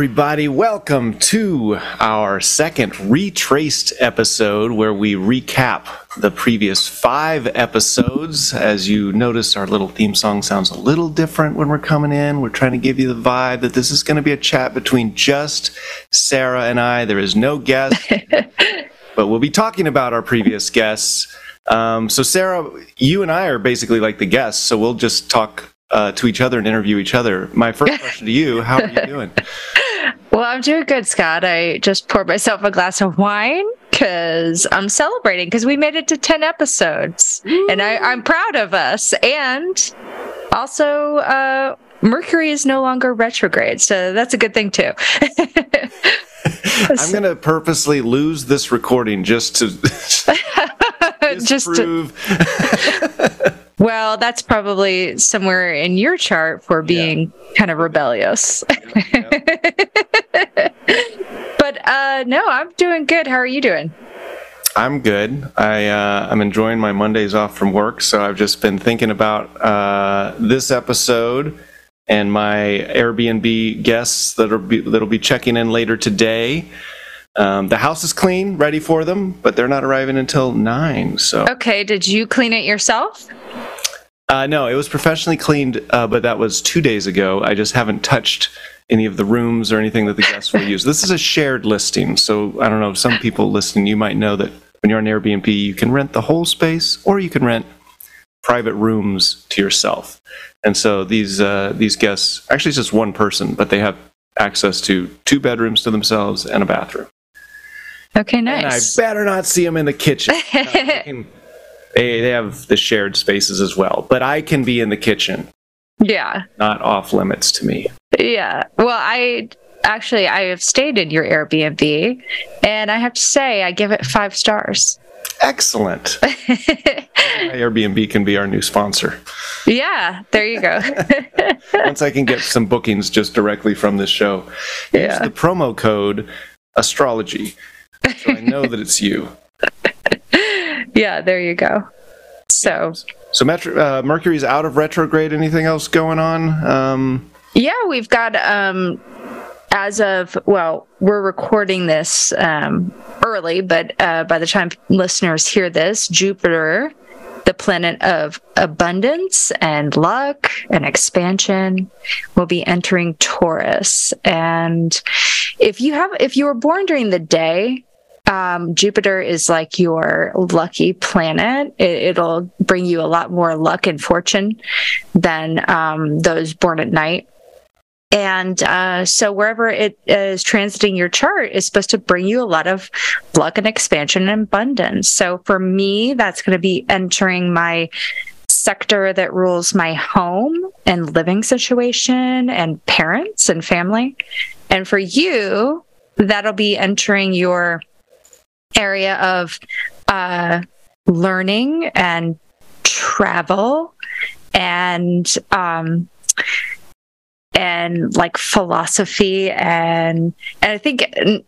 everybody. Welcome to our second retraced episode where we recap the previous five episodes. As you notice, our little theme song sounds a little different when we're coming in. We're trying to give you the vibe that this is going to be a chat between just Sarah and I. There is no guest, but we'll be talking about our previous guests. Um, so, Sarah, you and I are basically like the guests, so we'll just talk uh, to each other and interview each other. My first question to you: How are you doing? Well, I'm doing good, Scott. I just poured myself a glass of wine because I'm celebrating because we made it to 10 episodes, and I, I'm proud of us. And also, uh, Mercury is no longer retrograde, so that's a good thing too. I'm going to purposely lose this recording just to just to, disprove. Well, that's probably somewhere in your chart for being kind of rebellious. but uh, no, I'm doing good. How are you doing? I'm good. I uh, I'm enjoying my Mondays off from work, so I've just been thinking about uh, this episode and my Airbnb guests that'll be that'll be checking in later today. Um, the house is clean, ready for them, but they're not arriving until nine. So Okay, did you clean it yourself? Uh, no, it was professionally cleaned, uh, but that was two days ago. I just haven't touched any of the rooms or anything that the guests will use. This is a shared listing, so I don't know. If some people listening, you might know that when you're on Airbnb, you can rent the whole space, or you can rent private rooms to yourself. And so these uh, these guests, actually, it's just one person, but they have access to two bedrooms to themselves and a bathroom. Okay, nice. And I better not see them in the kitchen. They, they they have the shared spaces as well, but I can be in the kitchen, yeah. not off limits to me. Yeah. Well, I actually I have stayed in your Airbnb and I have to say I give it 5 stars. Excellent. Airbnb can be our new sponsor. yeah, there you go. Once I can get some bookings just directly from this show, use Yeah. the promo code astrology, so I know that it's you. Yeah, there you go. So, So Metro, uh, Mercury's out of retrograde. Anything else going on? Um, yeah, we've got um as of well, we're recording this um early, but uh by the time listeners hear this, Jupiter the planet of abundance and luck and expansion will be entering Taurus. And if you have, if you were born during the day, um, Jupiter is like your lucky planet. It, it'll bring you a lot more luck and fortune than um, those born at night. And uh, so, wherever it is transiting your chart is supposed to bring you a lot of luck and expansion and abundance. So, for me, that's going to be entering my sector that rules my home and living situation and parents and family. And for you, that'll be entering your area of uh, learning and travel and um, and like philosophy and and I think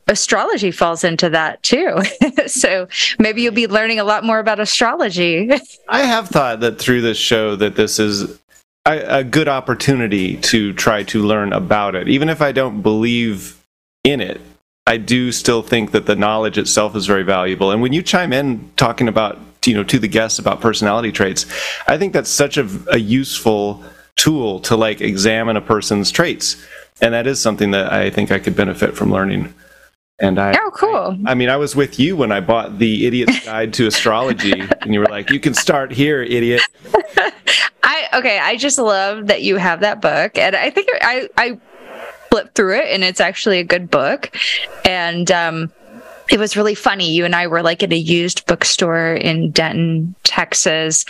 astrology falls into that too. so maybe you'll be learning a lot more about astrology. I have thought that through this show that this is a, a good opportunity to try to learn about it, even if I don't believe in it. I do still think that the knowledge itself is very valuable. And when you chime in talking about, you know, to the guests about personality traits, I think that's such a, a useful tool to like examine a person's traits. And that is something that I think I could benefit from learning. And I, oh, cool. I mean, I was with you when I bought the Idiot's Guide to Astrology, and you were like, "You can start here, idiot." I okay, I just love that you have that book and I think I I flipped through it and it's actually a good book. And um it was really funny. You and I were like at a used bookstore in Denton, Texas,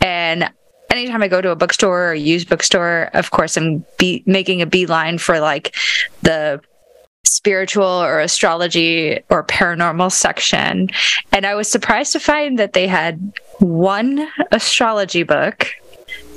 and anytime I go to a bookstore or a used bookstore, of course, I'm be- making a beeline for like the spiritual or astrology or paranormal section. And I was surprised to find that they had one astrology book,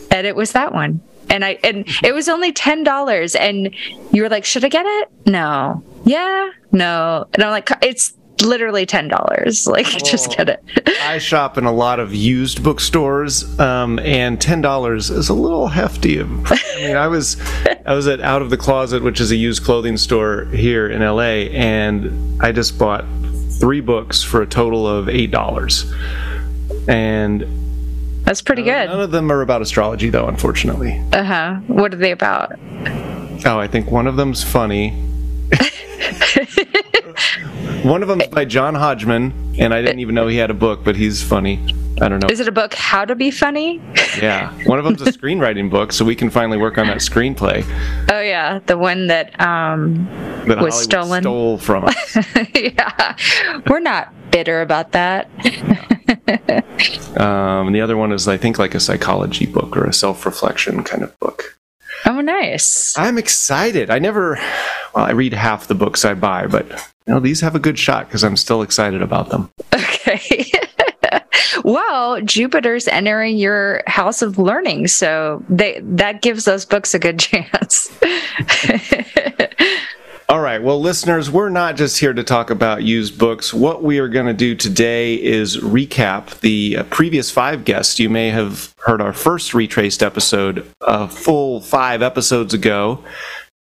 and it was that one. And I and it was only ten dollars, and you were like, "Should I get it?" No. Yeah. No. And I'm like, "It's literally ten dollars. Like, just get it." I shop in a lot of used bookstores, um, and ten dollars is a little hefty. I mean, I was I was at Out of the Closet, which is a used clothing store here in LA, and I just bought three books for a total of eight dollars. And That's pretty good. none of them are about astrology, though, unfortunately. Uh huh. What are they about? Oh, I think one of them's funny. one of them's by John Hodgman, and I didn't even know he had a book, but he's funny. I don't know. Is it a book, How to Be Funny? Yeah, one of them's a screenwriting book, so we can finally work on that screenplay Oh, yeah. The one that, um, that Was Hollywood stolen. stole from us. yeah. We're not bitter about that. Um, and the other one is, I think, like a psychology book or a self-reflection kind of book. Oh, nice. I'm excited. I never, well, I read half the books I buy, but you know, these have a good shot because I'm still excited about them. Okay. well, Jupiter's entering your house of learning, so they that gives those books a good chance. All right. Well, listeners, we're not just here to talk about used books. What we are going to do today is recap the uh, previous five guests. You may have heard our first retraced episode a full five episodes ago.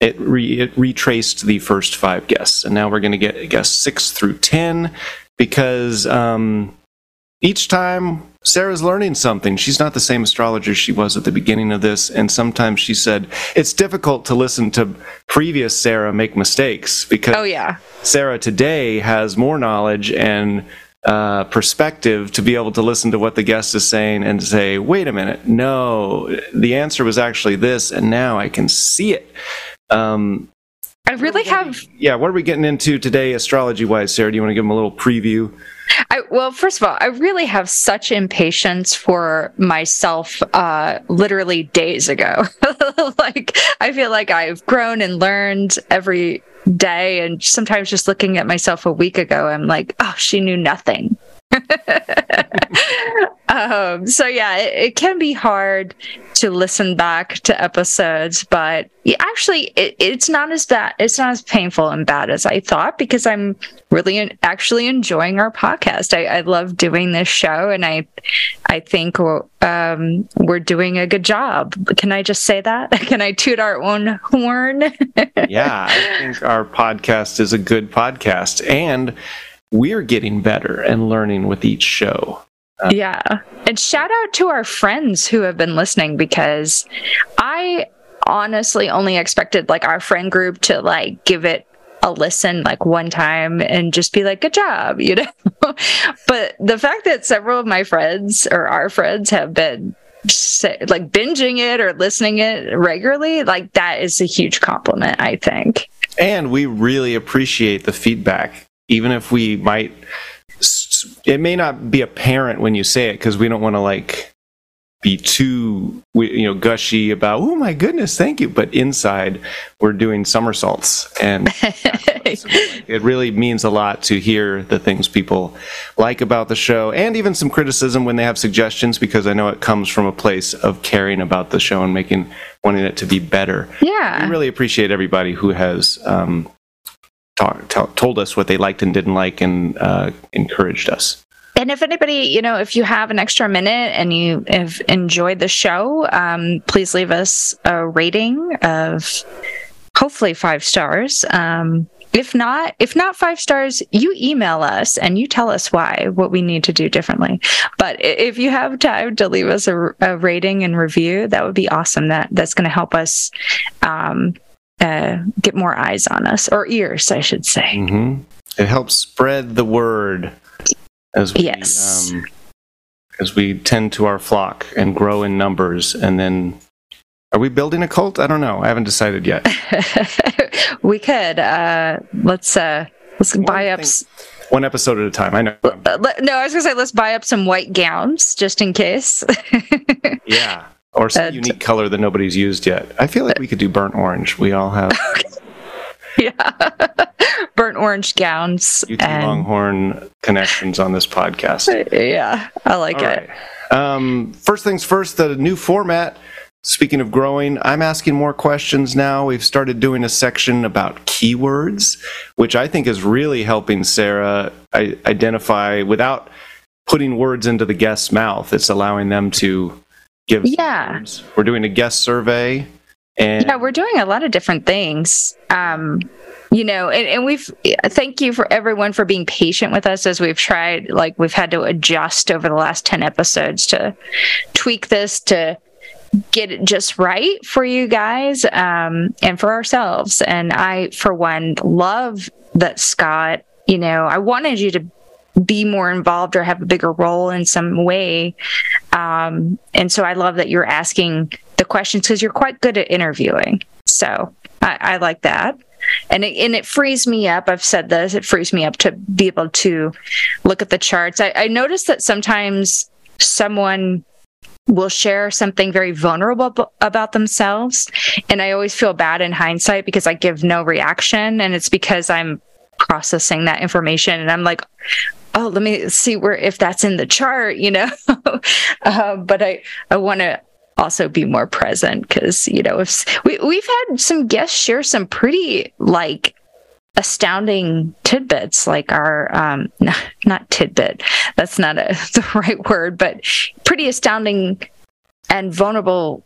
It, re- it retraced the first five guests, and now we're going to get guests six through ten because um, each time Sarah's learning something. She's not the same astrologer she was at the beginning of this, and sometimes she said it's difficult to listen to previous Sarah make mistakes because oh yeah. Sarah today has more knowledge and uh, perspective to be able to listen to what the guest is saying and say, wait a minute, no, the answer was actually this, and now I can see it. Um, I really have yeah, what are we getting into today, astrology wise, Sarah? Do you want to give them a little preview? I, well, first of all, I really have such impatience for myself uh, literally days ago. like, I feel like I've grown and learned every day. And sometimes just looking at myself a week ago, I'm like, oh, she knew nothing. um, so yeah, it, it can be hard to listen back to episodes, but actually, it, it's not as bad. It's not as painful and bad as I thought because I'm really en- actually enjoying our podcast. I, I love doing this show, and I, I think um, we're doing a good job. Can I just say that? Can I toot our own horn? yeah, I think our podcast is a good podcast, and we're getting better and learning with each show. Uh, yeah. And shout out to our friends who have been listening because I honestly only expected like our friend group to like give it a listen like one time and just be like good job you know but the fact that several of my friends or our friends have been like binging it or listening it regularly like that is a huge compliment i think and we really appreciate the feedback even if we might it may not be apparent when you say it because we don't want to like be too you know gushy about oh my goodness thank you but inside we're doing somersaults and it really means a lot to hear the things people like about the show and even some criticism when they have suggestions because i know it comes from a place of caring about the show and making wanting it to be better. Yeah. We really appreciate everybody who has um, talk, told us what they liked and didn't like and uh, encouraged us and if anybody, you know, if you have an extra minute and you have enjoyed the show, um, please leave us a rating of hopefully five stars. Um, if not, if not five stars, you email us and you tell us why, what we need to do differently. But if you have time to leave us a, a rating and review, that would be awesome. That that's going to help us um, uh, get more eyes on us or ears, I should say. Mm-hmm. It helps spread the word as we, yes. um, as we tend to our flock and grow in numbers. And then are we building a cult? I don't know. I haven't decided yet. We could uh let's uh let's one buy up one episode at a time. I know. No i was gonna say let's buy up some white gowns just in case. Yeah or some uh, unique color that nobody's used yet i feel like we could do burnt orange we all have yeah burnt orange gowns UT and... Longhorn connections on this podcast. Yeah, I like All it. Right. Um, first things first, the new format. Speaking of growing, I'm asking more questions now. We've started doing a section about keywords, which I think is really helping Sarah identify without putting words into the guest's mouth. It's allowing them to give. Yeah. We're doing a guest survey And yeah, we're doing a lot of different things. Um, you know, and, and we've thank you for everyone for being patient with us as we've tried, like we've had to adjust over the last 10 episodes to tweak this to get it just right for you guys um, and for ourselves. And I, for one, love that Scott, you know, I wanted you to be more involved or have a bigger role in some way. Um, and so I love that you're asking the questions because you're quite good at interviewing. So I, I like that. And it, and it frees me up. I've said this, it frees me up to be able to look at the charts. I, I noticed that sometimes someone will share something very vulnerable b- about themselves. And I always feel bad in hindsight because I give no reaction. And it's because I'm processing that information and I'm like, oh, let me see where if that's in the chart, you know. uh, but I I want to also be more present because you know if we we've had some guests share some pretty like astounding tidbits like our um not, tidbit that's not a, the right word but pretty astounding and vulnerable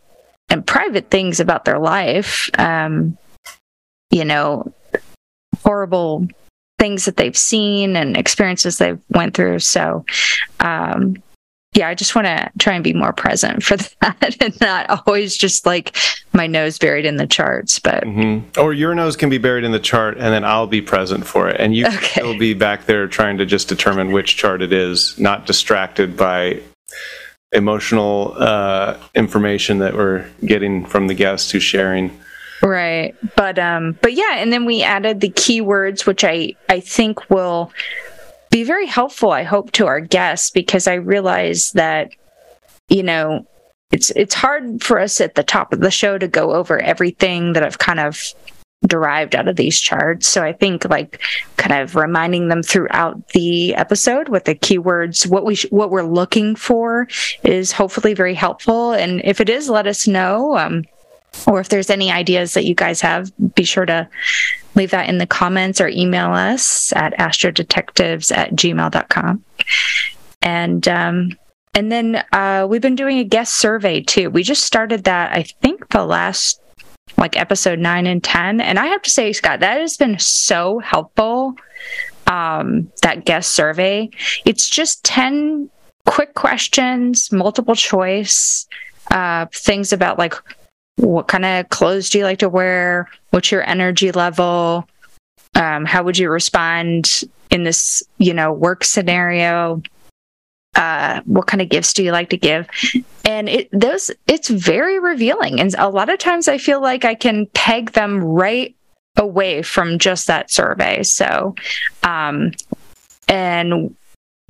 and private things about their life um you know horrible things that they've seen and experiences they've went through. So, um, yeah, I just want to try and be more present for that and not always just like my nose buried in the charts. But mm-hmm. or your nose can be buried in the chart, and then I'll be present for it, and you okay. be back there trying to just determine which chart it is, not distracted by emotional uh, information that we're getting from the guests who's sharing. Right. But um but yeah, and then we added the keywords which I I think will be very helpful I hope to our guests because I realize that you know it's it's hard for us at the top of the show to go over everything that I've kind of derived out of these charts. So I think like kind of reminding them throughout the episode with the keywords, what we sh- what we're looking for is hopefully very helpful. And if it is, let us know. Um, or if there's any ideas that you guys have, be sure to leave that in the comments or email us at astrodetectives at gmail.com. And, um, and then uh, we've been doing a guest survey too. We just started that, I think, the last like episode nine and 10. And I have to say, Scott, that has been so helpful. Um, that guest survey. It's just 10 quick questions, multiple choice, uh, things about like what kind of clothes do you like to wear? What's your energy level? Um, how would you respond in this, you know, work scenario? Uh, what kind of gifts do you like to give? And it those it's very revealing. And a lot of times I feel like I can peg them right away from just that survey. So um and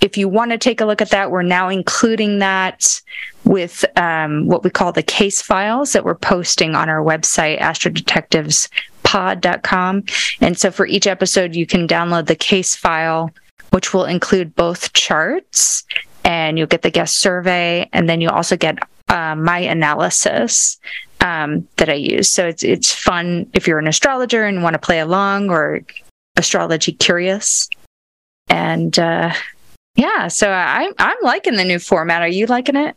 if you want to take a look at that, we're now including that with um, what we call the case files that we're posting on our website, astrodetectivespod.com. And so for each episode, you can download the case file, which will include both charts and you'll get the guest survey. And then you'll also get uh, my analysis um, that I use. So it's, it's fun if you're an astrologer and want to play along or astrology curious. And, uh, yeah, so I'm I'm liking the new format. Are you liking it?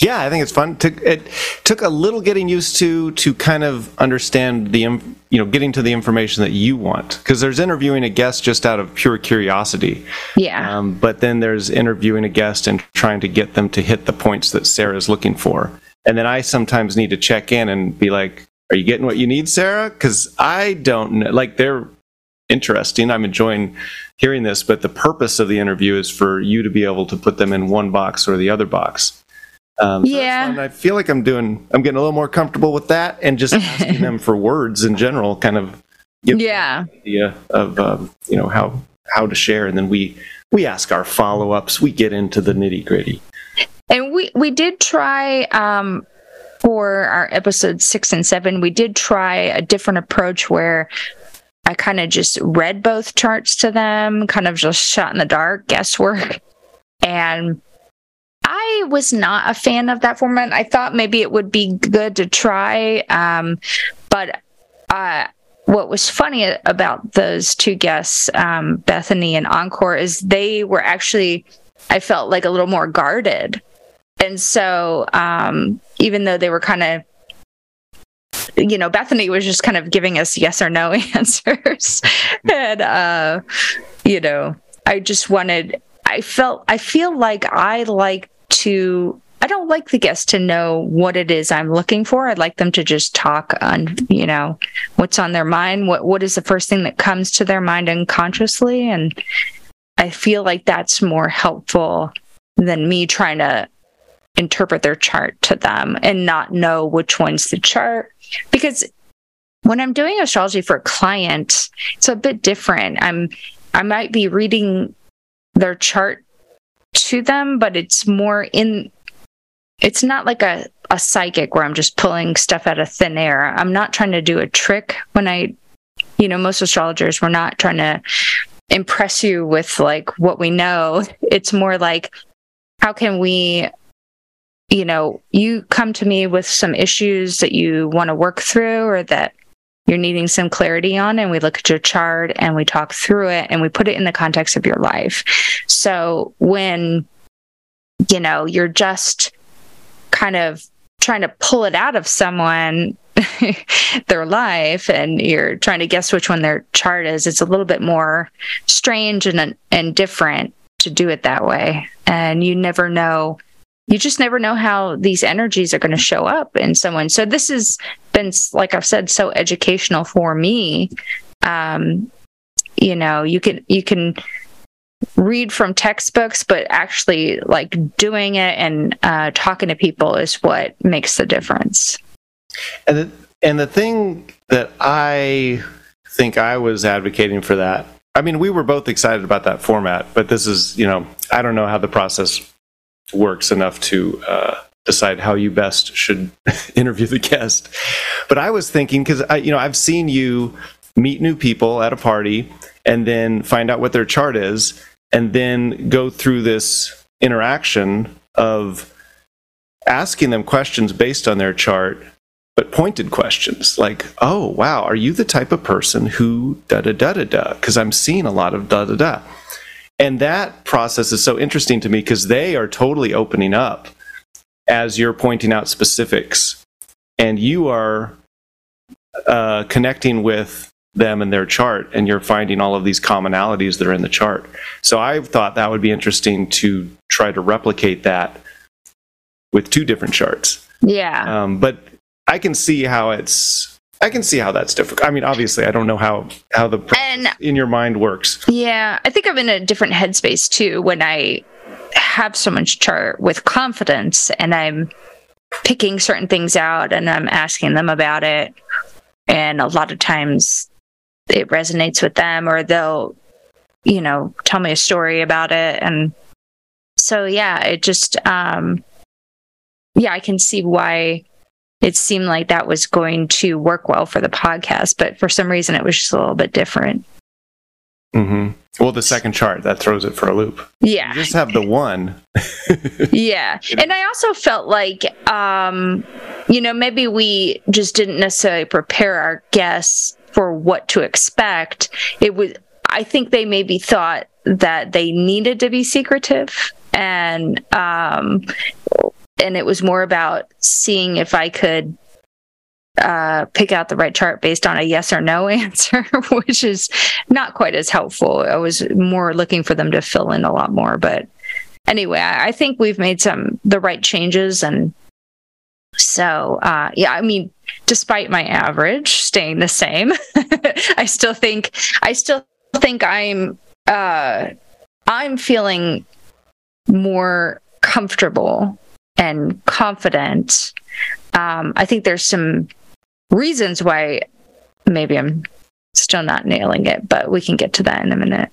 Yeah, I think it's fun. It took a little getting used to to kind of understand the you know getting to the information that you want because there's interviewing a guest just out of pure curiosity. Yeah. Um, but then there's interviewing a guest and trying to get them to hit the points that Sarah's looking for, and then I sometimes need to check in and be like, "Are you getting what you need, Sarah?" Because I don't know. Like they're interesting. I'm enjoying hearing this, but the purpose of the interview is for you to be able to put them in one box or the other box. Um, yeah, so I feel like I'm doing. I'm getting a little more comfortable with that, and just asking them for words in general, kind of. yeah. idea of um, you know how how to share, and then we we ask our follow ups. We get into the nitty gritty. And we we did try um, for our episode six and seven. We did try a different approach where I kind of just read both charts to them, kind of just shot in the dark, guesswork. And I was not a fan of that format. I thought maybe it would be good to try. Um, but uh, what was funny about those two guests, um, Bethany and Encore, is they were actually, I felt like a little more guarded. And so, um, even though they were kind of you know, Bethany was just kind of giving us yes or no answers. and, uh, you know, I just wanted, I felt, I feel like I like to I don't like the guests to know what it is I'm looking for. I'd like them to just talk on, you know, what's on their mind, what what is the first thing that comes to their mind unconsciously and I feel like that's more helpful than me trying to interpret their chart to them and not know which one's the chart because when I'm doing astrology for a client, it's a bit different. I'm I might be reading their chart to them, but it's more in it's not like a, a psychic where I'm just pulling stuff out of thin air. I'm not trying to do a trick when I, you know, most astrologers, we're not trying to impress you with like what we know. It's more like, how can we, you know, you come to me with some issues that you want to work through or that you're needing some clarity on, and we look at your chart and we talk through it and we put it in the context of your life. So when, you know, you're just, kind of trying to pull it out of someone their life and you're trying to guess which one their chart is it's a little bit more strange and and different to do it that way and you never know you just never know how these energies are going to show up in someone so this has been like i've said so educational for me um you know you can you can read from textbooks, but actually like doing it and uh, talking to people is what makes the difference. And the, and the thing that I think I was advocating for that. I mean, we were both excited about that format, but this is, you know, I don't know how the process works enough to uh, decide how you best should interview the guest. But I was thinking because I, you know, I've seen you meet new people at a party and then find out what their chart is and then go through this interaction of asking them questions based on their chart but pointed questions like oh wow are you the type of person who da da da da da because i'm seeing a lot of da da da and that process is so interesting to me because they are totally opening up as you're pointing out specifics and you are uh, connecting with them and their chart and you're finding all of these commonalities that are in the chart. So I thought that would be interesting to try to replicate that with two different charts. Yeah. Um, but I can see how it's I can see how that's difficult. I mean, obviously, I don't know how how the and, in your mind works. Yeah, I think I'm in a different headspace too when I have someone's chart with confidence and I'm picking certain things out and I'm asking them about it. And a lot of times it resonates with them or they'll you know tell me a story about it and so yeah it just um yeah i can see why it seemed like that was going to work well for the podcast but for some reason it was just a little bit different. Mm-hmm. well the second chart that throws it for a loop. Yeah. You just have the one. Yeah. And i also felt like um you know maybe we just didn't necessarily prepare our guests for what to expect, it was I think they maybe thought that they needed to be secretive and um and it was more about seeing if I could uh, pick out the right chart based on a yes or no answer, which is not quite as helpful. I was more looking for them to fill in a lot more. But anyway, I think we've made some the right changes, and so uh, yeah, I mean, despite my average staying the same. I still think I still think I'm uh, I'm feeling more comfortable and confident. Um, I think there's some reasons why maybe I'm still not nailing it, but we can get to that in a minute.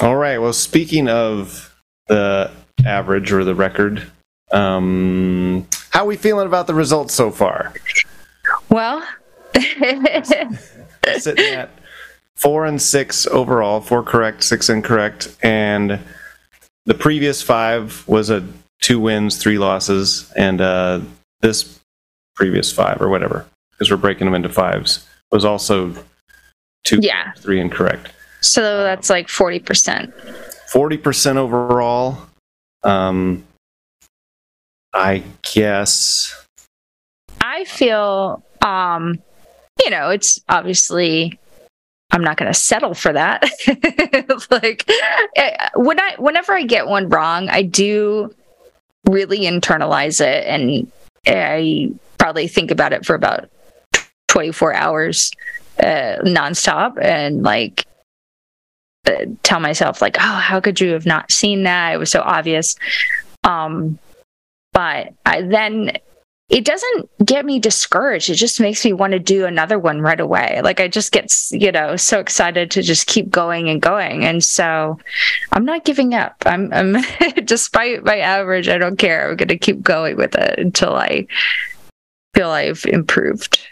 All right. Well, speaking of the average or the record, um, how are we feeling about the results so far? Well, sitting at four and six overall, four correct, six incorrect, and the previous five was a two wins, three losses, and uh, this previous five or whatever, because we're breaking them into fives, was also two, yeah, three incorrect. So that's like forty percent. Forty percent overall. Um, I guess. I feel Um, you know, it's obviously I'm not going to settle for that. like eh, when I whenever I get one wrong, I do really internalize it and I probably think about it for about 24 hours uh, nonstop and like uh, tell myself like, "Oh, how could you have not seen that? It was so obvious." Um but I then it doesn't get me discouraged. It just makes me want to do another one right away. Like I just get, you know, so excited to just keep going and going. And so I'm not giving up. I'm, I'm despite my average, I don't care. I'm going to keep going with it until I feel I've improved.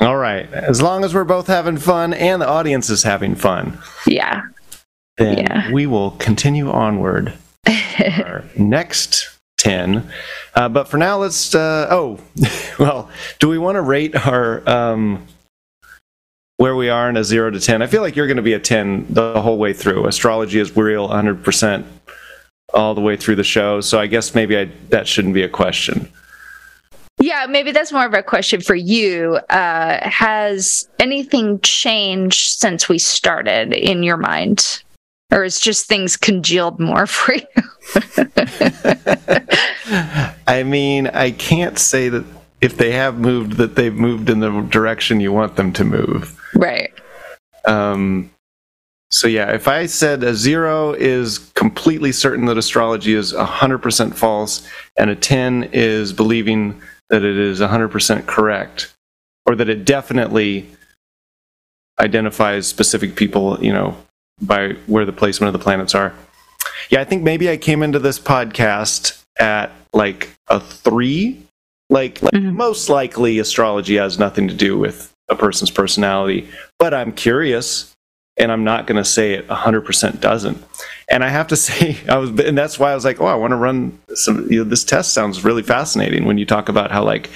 All right. As long as we're both having fun and the audience is having fun. Yeah. Then yeah. we will continue onward. Our next 10. Uh, but for now, let's. Uh, oh, well, do we want to rate our. Um, where we are in a 0 to 10? I feel like you're going to be a 10 the whole way through. Astrology is real 100% all the way through the show. So I guess maybe I, that shouldn't be a question. Yeah, maybe that's more of a question for you. Uh, has anything changed since we started in your mind? Or is just things congealed more for you? I mean, I can't say that if they have moved, that they've moved in the direction you want them to move. Right. Um, so yeah, if I said a zero is completely certain that astrology is 100% false, and a 10 is believing that it is 100% correct, or that it definitely identifies specific people, you know, by where the placement of the planets are. Yeah, I think maybe I came into this podcast at like a three. Like, like mm-hmm. most likely, astrology has nothing to do with a person's personality, but I'm curious and I'm not going to say it 100% doesn't. And I have to say, I was, and that's why I was like, oh, I want to run some. You know, this test sounds really fascinating when you talk about how like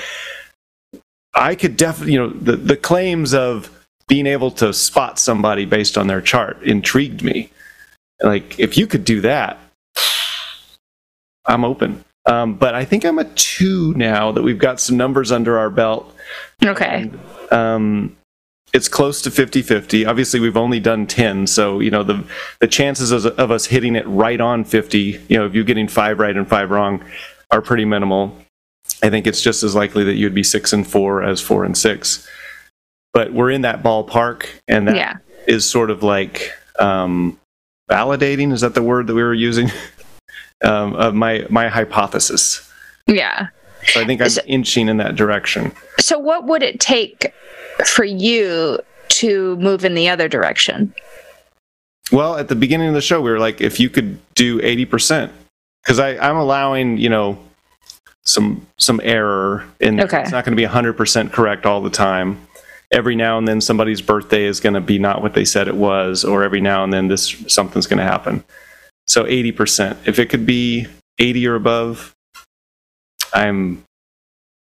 I could definitely, you know, the the claims of being able to spot somebody based on their chart intrigued me. Like, if you could do that, I'm open. Um, but I think I'm a two now that we've got some numbers under our belt. Okay. And, um, it's close to 50-50 obviously we've only done 10 so you know the the chances of, of, us hitting it right on 50 you know if you're getting five right and five wrong are pretty minimal i think it's just as likely that you'd be six and four as four and six but we're in that ballpark and that yeah. is sort of like um, validating is that the word that we were using um, of my my hypothesis yeah so i think i'm so, inching in that direction so what would it take for you to move in the other direction? Well, at the beginning of the show, we were like, if you could do 80%, because I'm allowing, you know, some some error in. Okay. It's not going to be 100% correct all the time. Every now and then somebody's birthday is going to be not what they said it was, or every now and then this something's going to happen. So 80%. If it could be 80 or above, I'm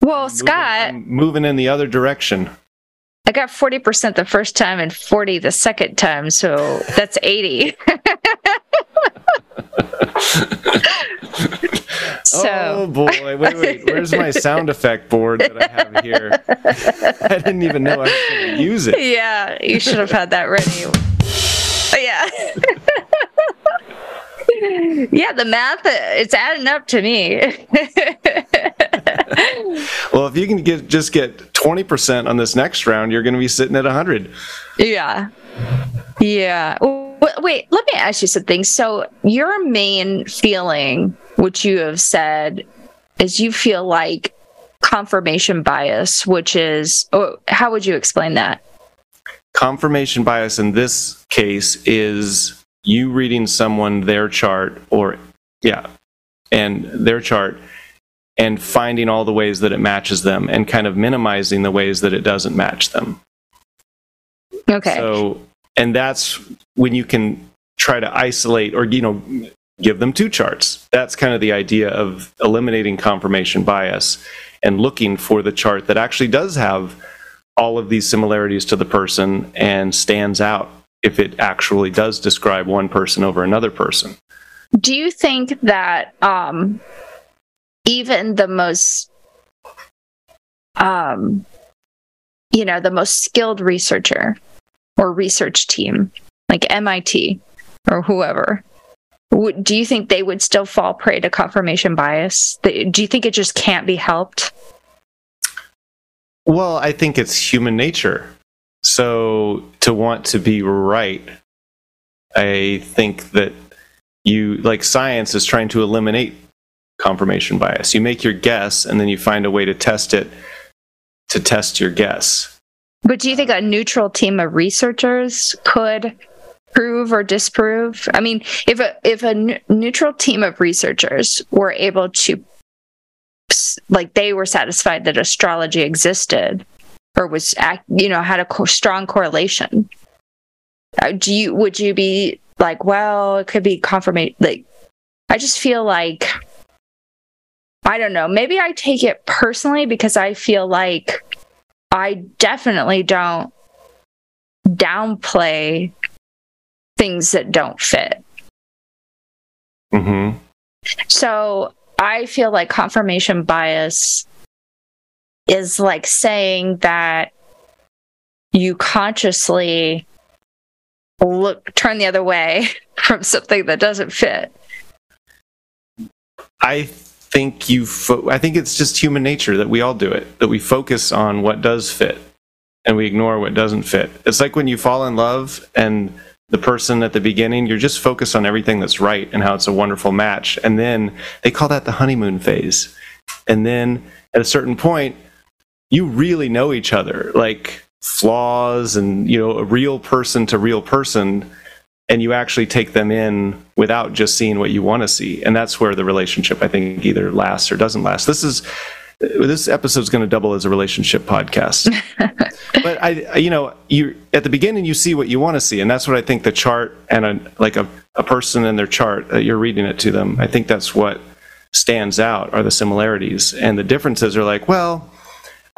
well, I'm Scott, I'm moving in the other direction. I got 40% the first time and 40 the second time, so that's 80. so. Oh boy, wait, wait, where's my sound effect board that I have here? I didn't even know I was going to use it. Yeah, you should have had that ready. yeah. yeah, the math, it's adding up to me. well, if you can get just get 20% on this next round, you're going to be sitting at 100. Yeah. Yeah. Wait, let me ask you something. So, your main feeling, which you have said, is you feel like confirmation bias, which is, oh, how would you explain that? Confirmation bias in this case is you reading someone their chart or, yeah, and their chart and finding all the ways that it matches them and kind of minimizing the ways that it doesn't match them. Okay. So, and that's when you can try to isolate or, you know, give them two charts. That's kind of the idea of eliminating confirmation bias and looking for the chart that actually does have all of these similarities to the person and stands out if it actually does describe one person over another person. Do you think that um, even the most um you know, the most skilled researcher or research team, like MIT or whoever, do you think they would still fall prey to confirmation bias? Do you think it just can't be helped? Well, I think it's human nature. So to want to be right, I think that you, like science, is trying to eliminate confirmation bias. You make your guess and then you find a way to test it to test your guess. But do you think a neutral team of researchers could prove or disprove? I mean, if a if a neutral team of researchers were able to like they were satisfied that astrology existed or was you know had a co- strong correlation uh, do you would you be like well it could be confirmation like i just feel like I don't know. Maybe I take it personally because I feel like I definitely don't downplay things that don't fit. Mm-hmm. So I feel like confirmation bias is like saying that you consciously look turn the other way from something that doesn't fit. I think you fo- I think it's just human nature that we all do it that we focus on what does fit and we ignore what doesn't fit. It's like when you fall in love and the person at the beginning you're just focused on everything that's right and how it's a wonderful match and then they call that the honeymoon phase. And then at a certain point you really know each other like flaws and you know a real person to real person and you actually take them in without just seeing what you want to see. And that's where the relationship i think either lasts or doesn't last. This is this episode is going to double as a relationship podcast. But i you know you at the beginning you see what you want to see and that's what i think the chart and a like a, a person in their chart that you're reading it to them i think that's what stands out are the similarities. And the differences are like well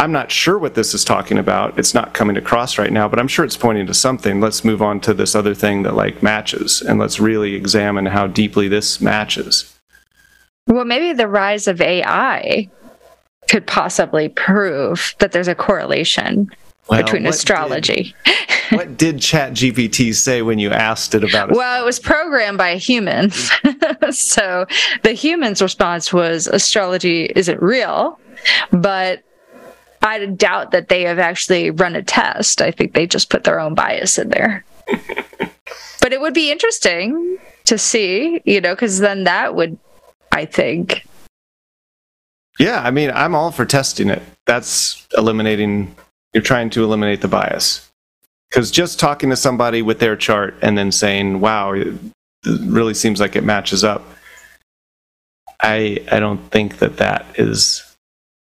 I'm not sure what this is talking about. It's not coming across right now, but I'm sure it's pointing to something. Let's move on to this other thing that like matches and let's really examine how deeply this matches. Well, maybe the rise of AI could possibly prove that there's a correlation well, between astrology. Did, what did ChatGPT say when you asked it about it? Well, it was programmed by humans. so the human's response was astrology isn't real, but I doubt that they have actually run a test. I think they just put their own bias in there. but it would be interesting to see, you know, because then that would, I think. Yeah, I mean, I'm all for testing it. That's eliminating, you're trying to eliminate the bias. Because just talking to somebody with their chart and then saying, wow, it really seems like it matches up, I, I don't think that that is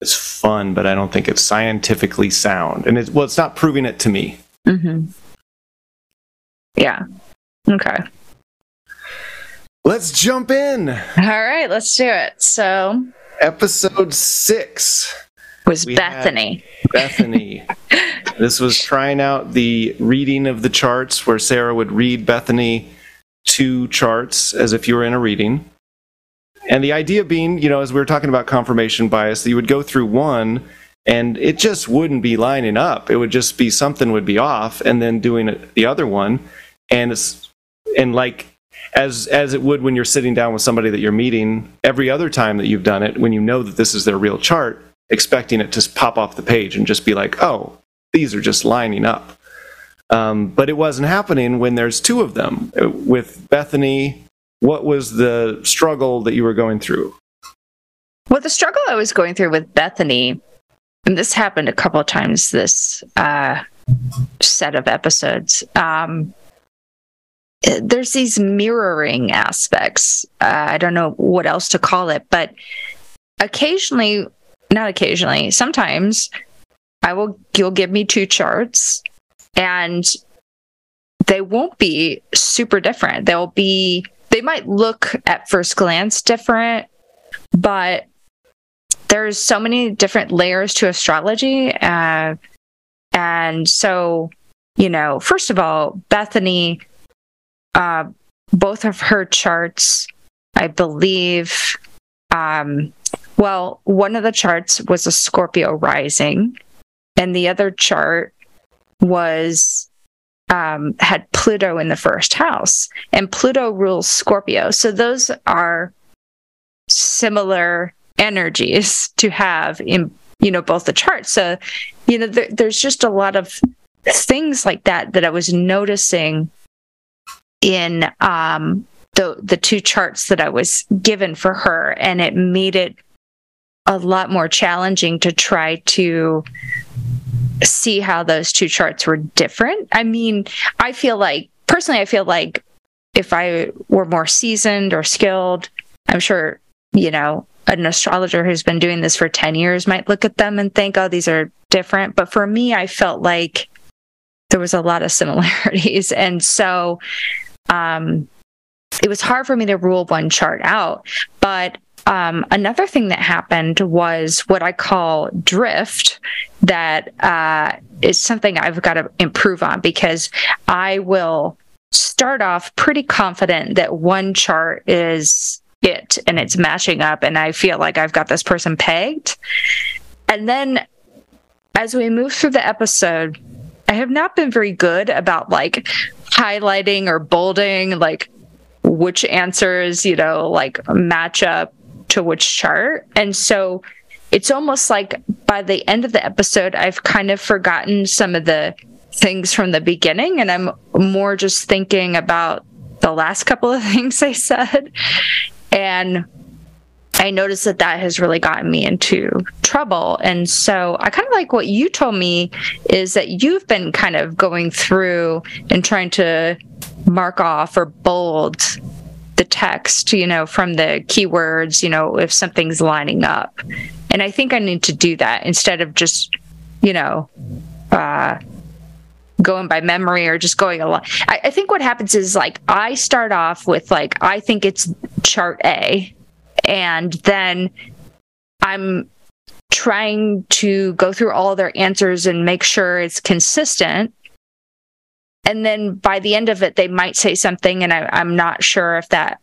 it's fun, but I don't think it's scientifically sound. And it's well, it's not proving it to me. Mm-hmm. Yeah. Okay. Let's jump in. All right, let's do it. So, episode six was Bethany. Bethany. this was trying out the reading of the charts where Sarah would read Bethany two charts as if you were in a reading. And the idea being, you know, as we were talking about confirmation bias, that you would go through one and it just wouldn't be lining up. It would just be something would be off, and then doing the other one, and it's and like as as it would when you're sitting down with somebody that you're meeting every other time that you've done it, when you know that this is their real chart, expecting it to pop off the page and just be like, oh, these are just lining up. Um, but it wasn't happening when there's two of them with Bethany what was the struggle that you were going through? Well, the struggle I was going through with Bethany, and this happened a couple of times this uh, set of episodes. Um, there's these mirroring aspects. Uh, I don't know what else to call it, but occasionally, not occasionally, sometimes I will, you'll give me two charts and they won't be super different. They'll be they might look at first glance different, but there's so many different layers to astrology. Uh, and so, you know, first of all, Bethany, uh, both of her charts, I believe, um, well, one of the charts was a Scorpio rising, and the other chart was um, had Pluto in the first house, and Pluto rules Scorpio. So those are similar energies to have in you know both the charts. So you know there, there's just a lot of things like that that I was noticing in um, the the two charts that I was given for her, and it made it a lot more challenging to try to see how those two charts were different. I mean, I feel like personally, I feel like if I were more seasoned or skilled, I'm sure, you know, an astrologer who's been doing this for 10 years might look at them and think, oh, these are different. But for me, I felt like there was a lot of similarities. And so um, it was hard for me to rule one chart out. But um, another thing that happened was what I call drift. That uh, is something I've got to improve on because I will start off pretty confident that one chart is it and it's matching up, and I feel like I've got this person pegged. And then as we move through the episode, I have not been very good about like highlighting or bolding like which answers, you know, like match up to which chart. And so it's almost like by the end of the episode, I've kind of forgotten some of the things from the beginning and I'm more just thinking about the last couple of things I said. And I noticed that that has really gotten me into trouble. And so I kind of like what you told me is that you've been kind of going through and trying to mark off or bold text, you know, from the keywords, you know, if something's lining up. And I think I need to do that instead of just, you know, uh, going by memory or just going along. I, I think what happens is like I start off with like, I think it's chart A, and then I'm trying to go through all their answers and make sure it's consistent and then by the end of it they might say something and I, i'm not sure if that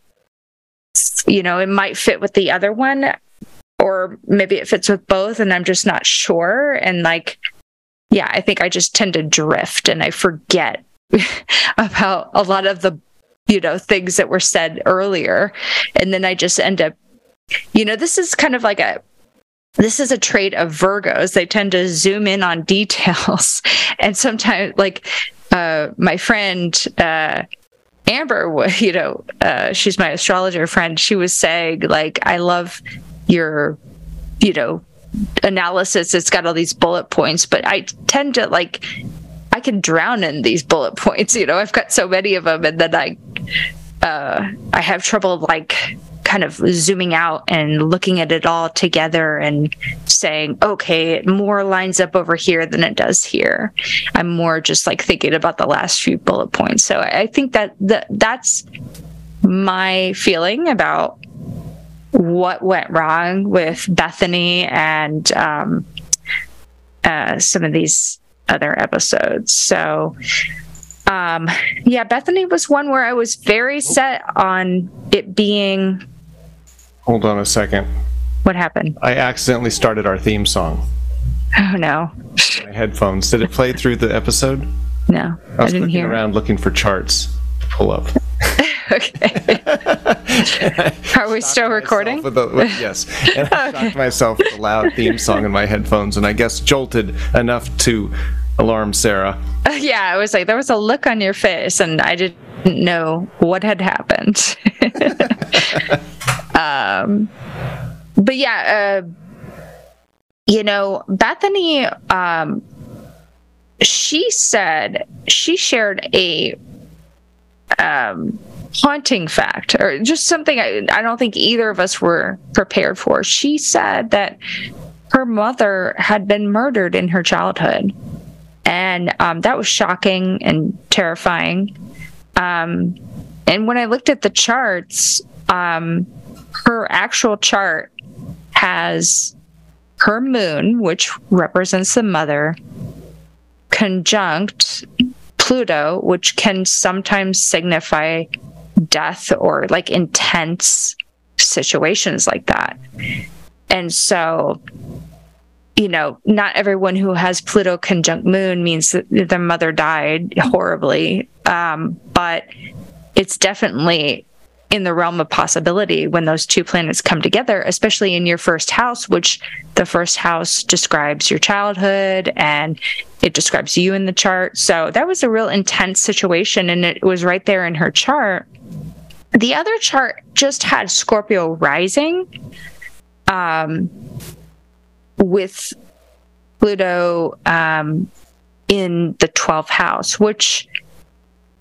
you know it might fit with the other one or maybe it fits with both and i'm just not sure. And like yeah i think i just tend to drift and i forget about a lot of the you know things that were said earlier. And then i just end up you know this is kind of like a this is a trait of virgos. They tend to zoom in on details. And sometimes like uh, my friend uh, Amber, you know, uh, she's my astrologer friend. She was saying like, I love your, you know, analysis. It's got all these bullet points, but I tend to like, I can drown in these bullet points. You know, I've got so many of them, and then I, uh, I have trouble like kind of zooming out and looking at it all together and saying, okay, it more lines up over here than it does here. I'm more just like thinking about the last few bullet points. So I think that, that that's my feeling about what went wrong with Bethany and um, uh, some of these other episodes. So, um, yeah, Bethany was one where I was very set on it being Hold on a second. What happened? I accidentally started our theme song. Oh no. My headphones. Did it play through the episode? No. I was didn't looking hear. around looking for charts to pull up. okay. Are we still recording? With the, with, yes. And I shocked myself with a loud theme song in my headphones, and I guess jolted enough to alarm Sarah. yeah, I was like, there was a look on your face, and I didn't know what had happened. um, but yeah, uh, you know, Bethany, um, she said she shared a um, haunting fact or just something I, I don't think either of us were prepared for. She said that her mother had been murdered in her childhood. And um, that was shocking and terrifying. Um, and when I looked at the charts, um, her actual chart has her moon, which represents the mother, conjunct Pluto, which can sometimes signify death or like intense situations like that. And so you know, not everyone who has Pluto conjunct Moon means that their mother died horribly, um, but it's definitely in the realm of possibility when those two planets come together, especially in your first house, which the first house describes your childhood and it describes you in the chart. So that was a real intense situation, and it was right there in her chart. The other chart just had Scorpio rising um, with Pluto um, in the 12th house, which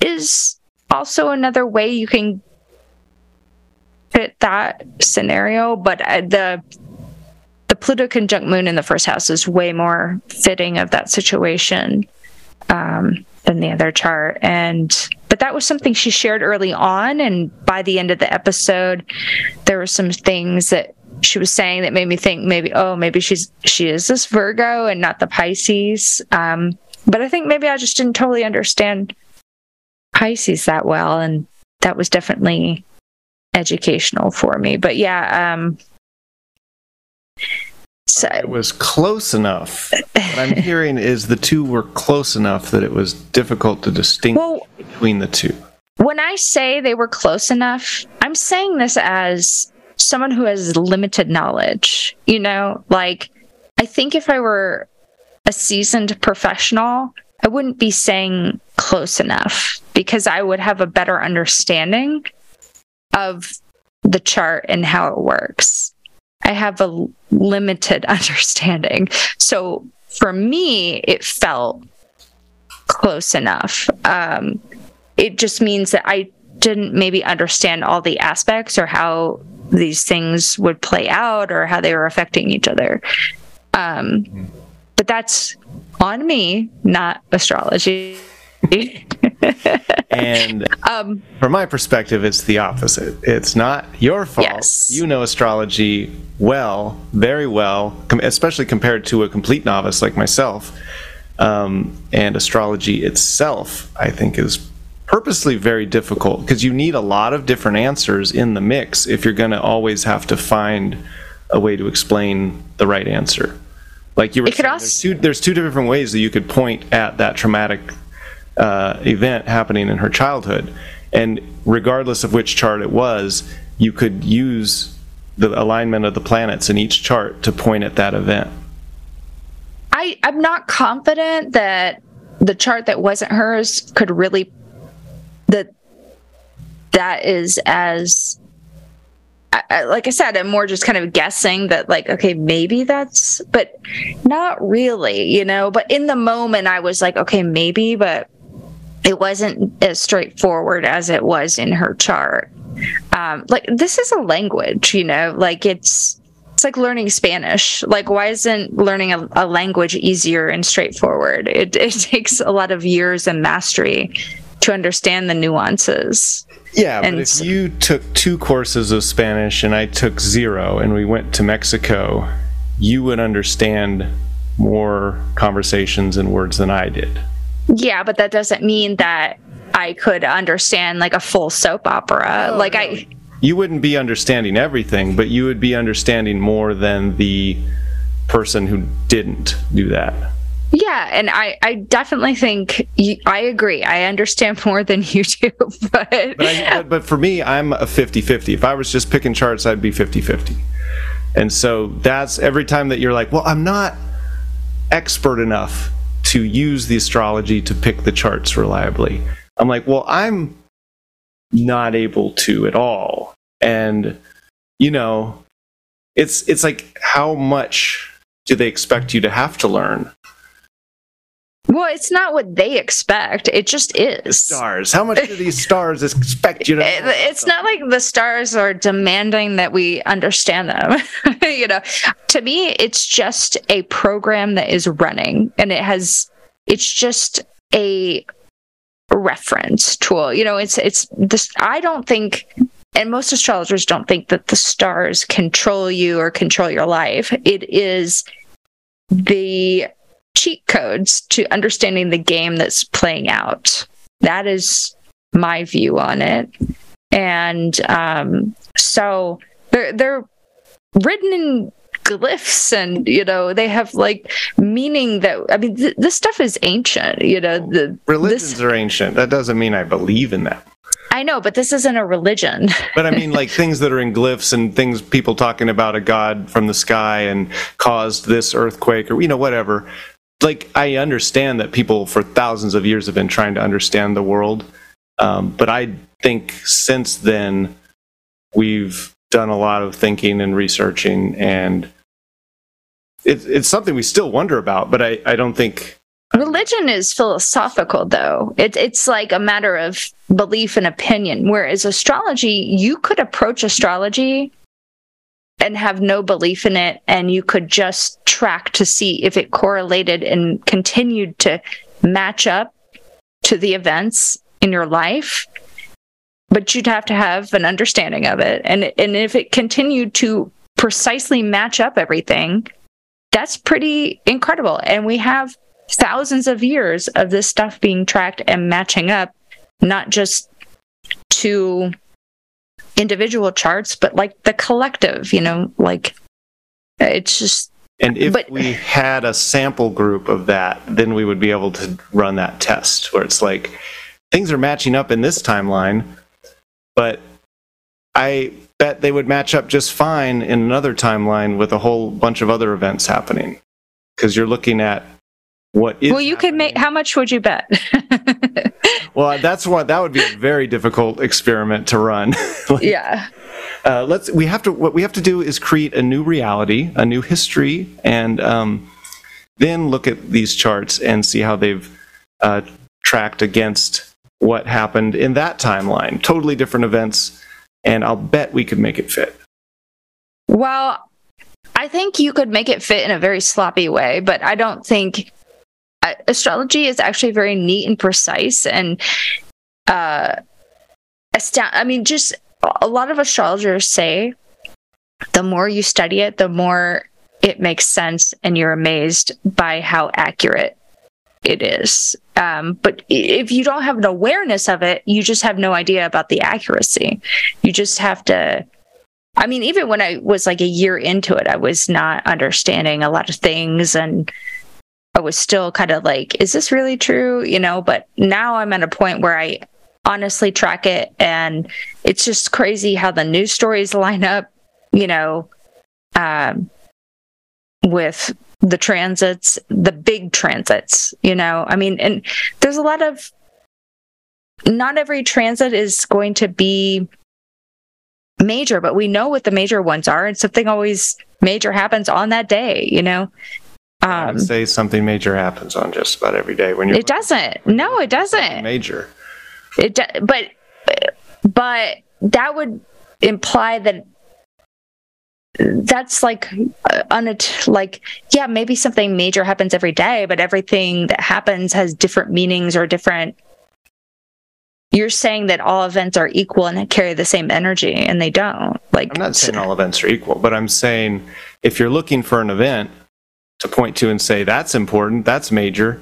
is also another way you can fit that scenario. But uh, the the Pluto conjunct Moon in the first house is way more fitting of that situation um, than the other chart. And but that was something she shared early on, and by the end of the episode, there were some things that she was saying that made me think maybe oh maybe she's she is this Virgo and not the Pisces. Um, but I think maybe I just didn't totally understand Pisces that well, and that was definitely educational for me. But yeah, um, so it was close enough. what I'm hearing is the two were close enough that it was difficult to distinguish well, between the two. When I say they were close enough, I'm saying this as someone who has limited knowledge. You know, like I think if I were a seasoned professional, I wouldn't be saying close enough because I would have a better understanding of the chart and how it works. I have a limited understanding. So for me, it felt close enough. Um, it just means that I didn't maybe understand all the aspects or how these things would play out or how they were affecting each other. Um, but that's on me, not astrology. and um, from my perspective, it's the opposite. It's not your fault. Yes. You know astrology well, very well, especially compared to a complete novice like myself. Um, and astrology itself, I think, is purposely very difficult because you need a lot of different answers in the mix if you're going to always have to find a way to explain the right answer. Like you were saying, also- there's, two, there's two different ways that you could point at that traumatic uh, event happening in her childhood. And regardless of which chart it was, you could use the alignment of the planets in each chart to point at that event. I, I'm not confident that the chart that wasn't hers could really that that is as I, like I said, I'm more just kind of guessing that, like, okay, maybe that's, but not really, you know. But in the moment, I was like, okay, maybe, but it wasn't as straightforward as it was in her chart. Um, like this is a language, you know, like it's it's like learning Spanish. Like why isn't learning a, a language easier and straightforward? It it takes a lot of years and mastery to understand the nuances. Yeah, and but if you took two courses of Spanish and I took zero and we went to Mexico, you would understand more conversations and words than I did. Yeah, but that doesn't mean that I could understand like a full soap opera. Oh, like no. I You wouldn't be understanding everything, but you would be understanding more than the person who didn't do that. Yeah, and I, I definitely think you, I agree. I understand more than you do, but but, I, but, for me, I'm a 50-50. If I was just picking charts, I'd be 50-50. And so that's every time that you're like, well, I'm not expert enough to use the astrology to pick the charts reliably. I'm like, well, I'm not able to at all. And you know, it's it's like how much do they expect you to have to learn? Well, it's not what they expect. It just is. Stars. How much do these stars expect you to? it's not like the stars are demanding that we understand them. you know, to me, it's just a program that is running, and it has. It's just a reference tool. You know, it's it's this. I don't think and most astrologers don't think that the stars control you or control your life. It is the cheat codes to understanding the game that's playing out. That is my view on it. And um, so they're, they're written in glyphs and you know they have like meaning that i mean th- this stuff is ancient you know the Religions this, are ancient. That doesn't mean I believe in them. i know but this isn't a religion But I mean, like things that are in glyphs and things people talking about a god from the sky and caused this earthquake or, you know, whatever. Like, I understand that people for thousands of years have been trying to understand the world. Um, but I think since then, we've done a lot of thinking and researching, and it, it's something we still wonder about. But I, I don't think religion is philosophical though it, it's like a matter of belief and opinion whereas astrology you could approach astrology and have no belief in it and you could just track to see if it correlated and continued to match up to the events in your life. But you'd have to have an understanding of it. And and if it continued to precisely match up everything that's pretty incredible. And we have thousands of years of this stuff being tracked and matching up not just to individual charts but like the collective you know like it's just And if But- we had a sample group of that, then we would be able to run that test where it's like things are matching up in this timeline, but I bet they would match up just fine in another timeline with a whole bunch of other events happening. Because you're looking at what is well you could make how much would you bet Well, that's what that would be a very difficult experiment to run. Like, yeah. uh, let's we have to what we have to do is create a new reality a new history and um, then look at these charts and see how they've uh, tracked against what happened in that timeline. Totally different events and i'll bet we could make it fit. Well, I think you could make it fit in a very sloppy way, but I don't think astrology is actually very neat and precise and uh astound I mean just a lot of astrologers say the more you study it, the more it makes sense and you're amazed by how accurate it is. Um, but if you don't have an awareness of it, you just have no idea about the accuracy. You just have to I mean, even when I was like a year into it, I was not understanding a lot of things and I was still kind of like, is this really true? You know, but now I'm at a point where I honestly track it and it's just crazy how the news stories line up, you know, um, with the transits, the big transits, you know. I mean, and there's a lot of not every transit is going to be major, but we know what the major ones are, and something always major happens on that day, you know. I Um, would say something major happens on just about every day when you're it doesn't. No, it doesn't. major It do- but but that would imply that that's like uh, unat- like yeah maybe something major happens every day but everything that happens has different meanings or different you're saying that all events are equal and carry the same energy and they don't like I'm not saying all events are equal, but I'm saying if you're looking for an event to point to and say that's important, that's major.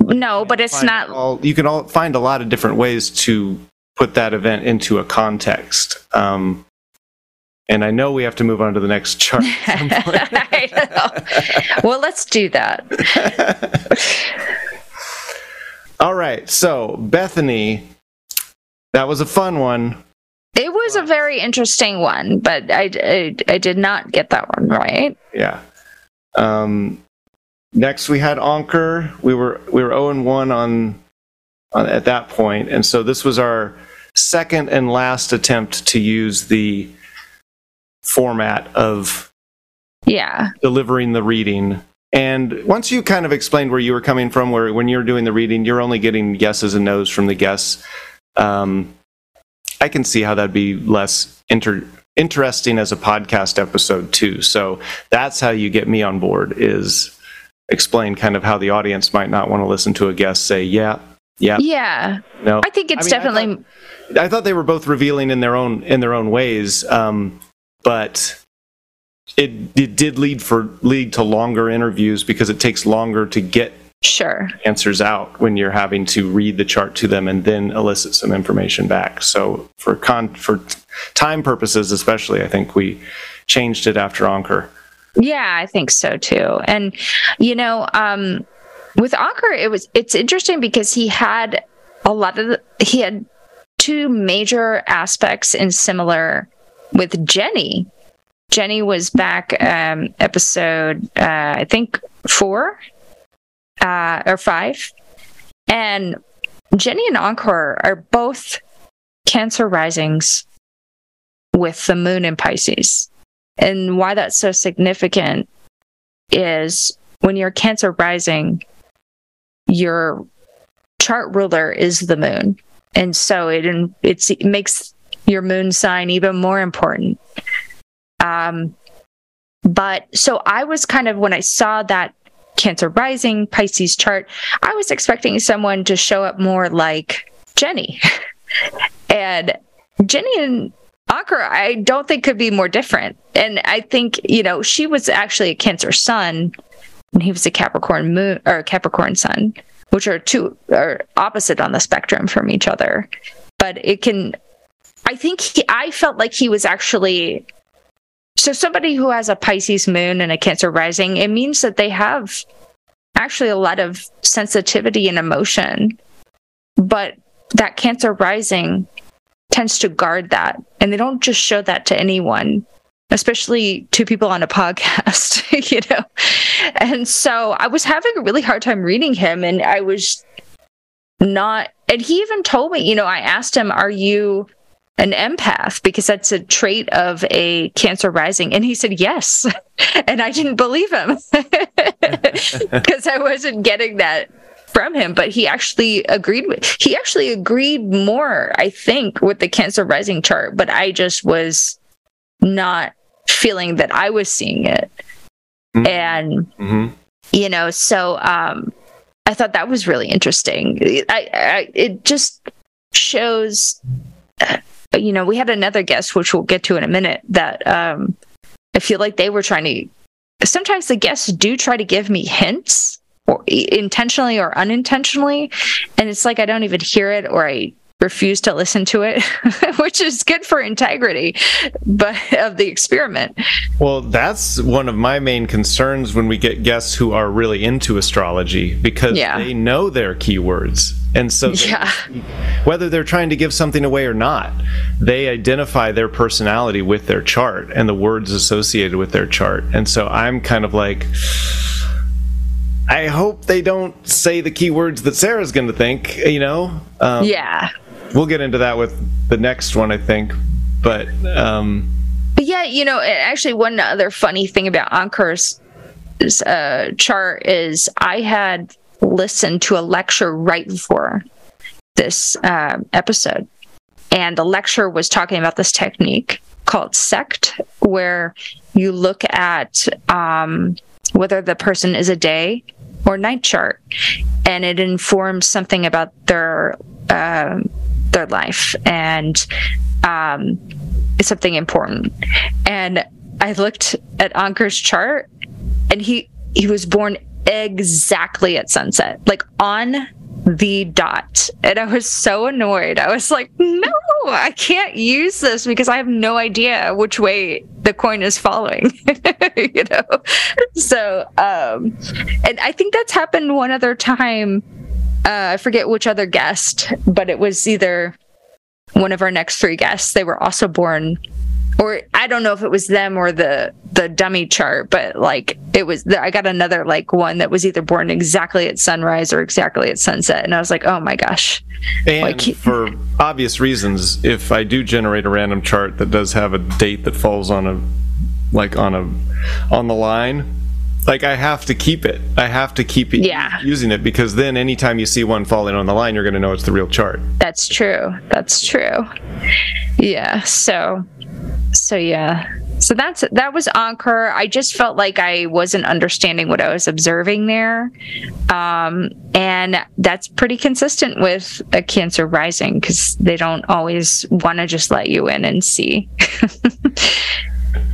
no but it's not All, you can all find a lot of different ways to put that event into a context. Um, and I know we have to move on to the next chart. at some point. Well let's do that all right, so Bethany, that was a fun one. it was a very interesting one but I, I i did not get that one right Yeah. Um, next we had Ankur. We were we were 0 and 1 on, on at that point, and so this was our second and last attempt to use the format of yeah delivering the reading. And once you kind of explained where you were coming from, where when you're doing the reading, you're only getting yeses and nos from the guests. Um, I can see how that'd be less inter- interesting as a podcast episode too. So that's how you get me on board is explain kind of how the audience might not want to listen to a guest say, yeah, yeah, yeah no. i think it's I mean, I definitely I thought they were both revealing in their own in their own ways, um, but it, it did lead for lead to longer interviews because it takes longer to get sure answers out when you're having to read the chart to them and then elicit some information back. So for con for time purposes, especially, I think we changed it after Ankur. Yeah, I think so too. And you know, um, with Ankur, it was it's interesting because he had a lot of the, he had two major aspects in similar with Jenny. Jenny was back um, episode uh, I think four uh, or five, and Jenny and Ankur are both Cancer risings with the moon in Pisces. And why that's so significant is when you're Cancer rising, your chart ruler is the moon. And so it, it makes your moon sign even more important. Um, but so I was kind of, when I saw that Cancer rising Pisces chart, I was expecting someone to show up more like Jenny. and Jenny and Ankur, I don't think could be more different. And I think, you know, she was actually a Cancer sun and he was a Capricorn moon or Capricorn sun, which are two are opposite on the spectrum from each other. But it can I think he, I felt like he was actually so somebody who has a Pisces moon and a Cancer rising, it means that they have actually a lot of sensitivity and emotion. But that Cancer rising tends to guard that. And they don't just show that to anyone, especially to people on a podcast, you know? And so I was having a really hard time reading him and I was not, and he even told me, you know, I asked him, Are you an empath? Because that's a trait of a cancer rising. And he said, Yes. and I didn't believe him because I wasn't getting that from him, but he actually agreed with he actually agreed more, I think, with the cancer rising chart, but I just was not feeling that I was seeing it. Mm-hmm. And mm-hmm. you know, so um I thought that was really interesting. I, I it just shows you know, we had another guest which we'll get to in a minute that um I feel like they were trying to sometimes the guests do try to give me hints or intentionally or unintentionally and it's like i don't even hear it or i refuse to listen to it which is good for integrity but of the experiment well that's one of my main concerns when we get guests who are really into astrology because yeah. they know their keywords and so yeah. whether they're trying to give something away or not they identify their personality with their chart and the words associated with their chart and so i'm kind of like I hope they don't say the keywords that Sarah's going to think, you know? Um, yeah. We'll get into that with the next one, I think. But, um, but yeah, you know, actually, one other funny thing about Ankur's uh, chart is I had listened to a lecture right before this uh, episode. And the lecture was talking about this technique called sect, where you look at um, whether the person is a day or night chart, and it informs something about their uh, their life and um, something important. And I looked at Ankur's chart, and he he was born exactly at sunset, like on the dot. And I was so annoyed. I was like, no, I can't use this because I have no idea which way the coin is following. you know? So, um, and I think that's happened one other time. Uh, I forget which other guest, but it was either one of our next three guests. They were also born or I don't know if it was them or the the dummy chart, but like it was. I got another like one that was either born exactly at sunrise or exactly at sunset, and I was like, oh my gosh. And like, for obvious reasons, if I do generate a random chart that does have a date that falls on a like on a on the line, like I have to keep it. I have to keep yeah. using it because then anytime you see one falling on the line, you're going to know it's the real chart. That's true. That's true. Yeah. So so yeah so that's that was Ankur i just felt like i wasn't understanding what i was observing there um, and that's pretty consistent with a cancer rising because they don't always want to just let you in and see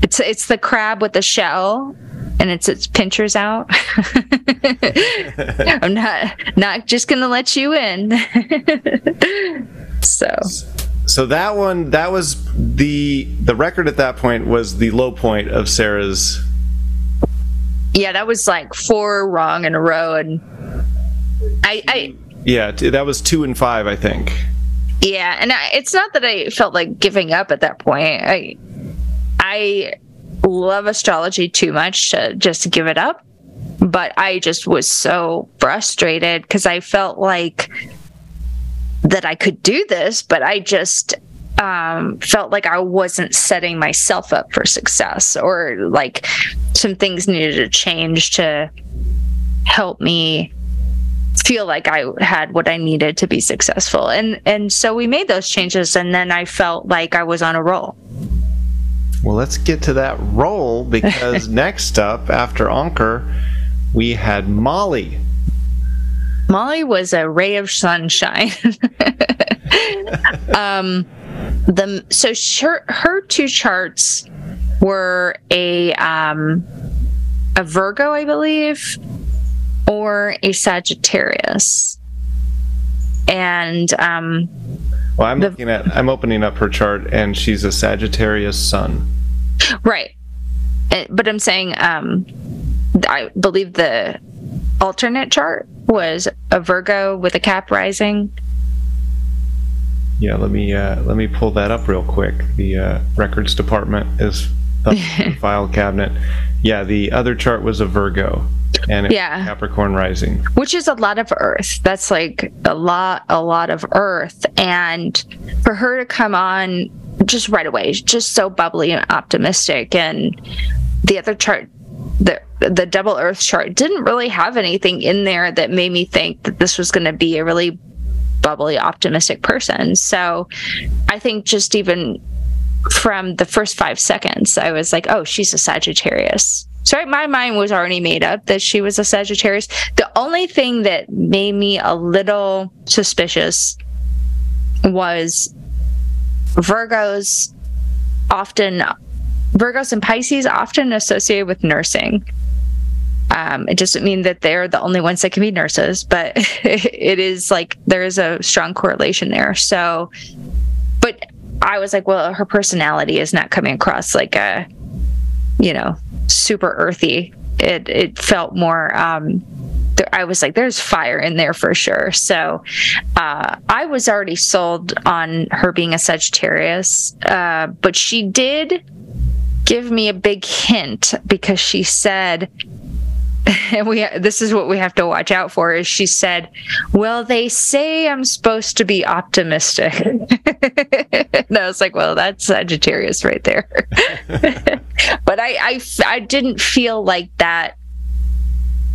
it's it's the crab with the shell and it's its pinchers out i'm not not just gonna let you in so so that one that was the the record at that point was the low point of Sarah's Yeah, that was like four wrong in a row, and I, I Yeah, that was two and five, I think. yeah, and I, it's not that I felt like giving up at that point. I, I love astrology too much to just give it up, but I just was so frustrated because I felt like that I could do this, but I just um, felt like I wasn't setting myself up for success, or like some things needed to change to help me feel like I had what I needed to be successful. And and so we made those changes and then I felt like I was on a roll. Well, let's get to that roll because next up, after Ankur, we had Molly. Molly was a ray of sunshine. um the so her, her two charts were a um a Virgo, I believe, or a Sagittarius. And um Well, I'm The- looking at, I'm opening up her chart, and she's a Sagittarius sun. Right. Uh, But I'm saying, um, I believe the alternate chart was a Virgo with a cap rising. Yeah, let me uh, let me pull that up real quick. The uh, records department is up the file cabinet. Yeah, the other chart was a Virgo, and Yeah. Capricorn rising. which is a lot of earth that's like a lot a lot of earth and for her to come on just right away just so bubbly and optimistic and the other chart the the double earth chart didn't really have anything in there that made me think that this was going to be a really bubbly optimistic person so i think just even from the first five seconds, I was like, oh, she's a Sagittarius. So my mind was already made up that she was a Sagittarius. The only thing that made me a little suspicious was Virgos often, Virgos and Pisces often associated with nursing. Um, it doesn't mean that they're the only ones that can be nurses, but it is like there is a strong correlation there. So, but I was like, well, her personality is not coming across like a, you know, super earthy. It it felt more. Um, there, I was like, there's fire in there for sure. So, uh, I was already sold on her being a Sagittarius, uh, but she did give me a big hint because she said and we this is what we have to watch out for is she said well they say i'm supposed to be optimistic. And i was like well that's sagittarius right there. But I, I i didn't feel like that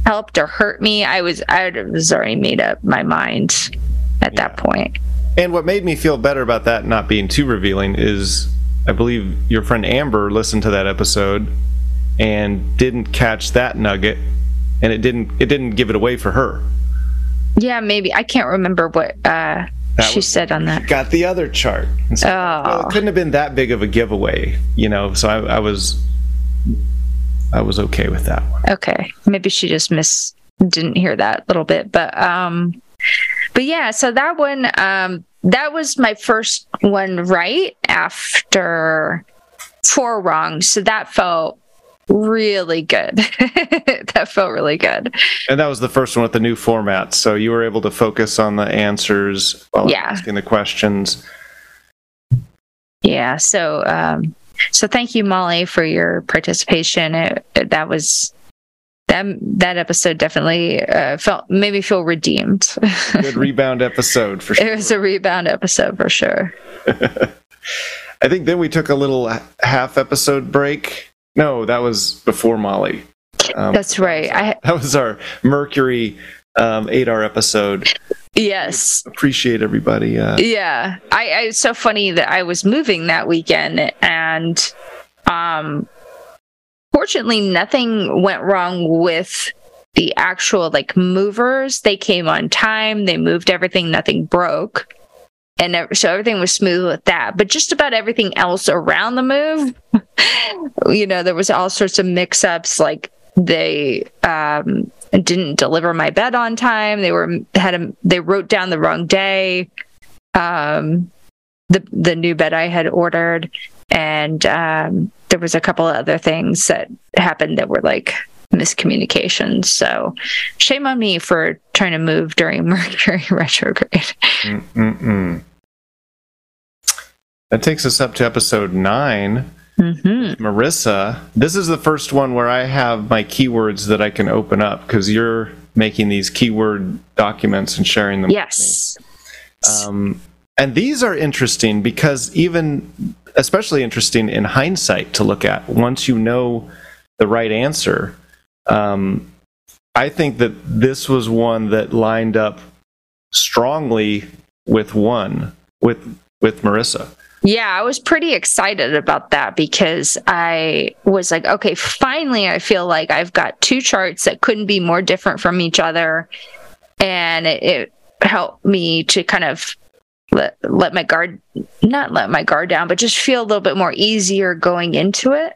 helped or hurt me. I was i was already made up my mind at that point. point. And what made me feel better about that not being too revealing is I believe your friend Amber listened to that episode and didn't catch that nugget and it didn't it didn't give it away for her. yeah maybe i can't remember what uh That she was- said on that Got the other chart. So, well, Oh. it couldn't have been that big of a giveaway, you know, so I, I was I was okay with that one. Okay. Maybe she just miss didn't hear that little bit. But um but yeah, so that one um that was my first one right after four wrong. So that felt really good. that felt really good. And that was the first one with the new format, so you were able to focus on the answers while Yeah. asking the questions. Yeah. So um so thank you, Molly, for your participation. It, it- that was that that episode definitely uh, felt made me feel redeemed. Good rebound episode for sure. it was a rebound episode for sure. I think then we took a little half episode break. No, that was before Molly. Um, That's right. I that was our Mercury um, 8R episode. yes. Appreciate everybody. Uh, Yeah. I, I it's so funny that I was moving that weekend and um fortunately nothing went wrong with the actual like movers. They came on time, they moved everything, nothing broke. And so everything was smooth with that. But just about everything else around the move, you know, there was all sorts of mix ups like they um didn't deliver my bed on time. They were had a they wrote down the wrong day. Um, the the new bed I had ordered, and um, there was a couple of other things that happened that were like miscommunications. So shame on me for trying to move during Mercury retrograde. Mm-mm-mm. That takes us up to episode 9 Mm-hmm. Marissa, this is the first one where I have my keywords that I can open up because you're making these keyword documents and sharing them. Yes. Um, and these are interesting because even, especially interesting in hindsight to look at once you know the right answer. Um, I think that this was one that lined up strongly with one with with Marissa. Yeah, I was pretty excited about that because I was like, okay, finally, I feel like I've got two charts that couldn't be more different from each other. And it, it helped me to kind of let, let my guard, not let my guard down, but just feel a little bit more easier going into it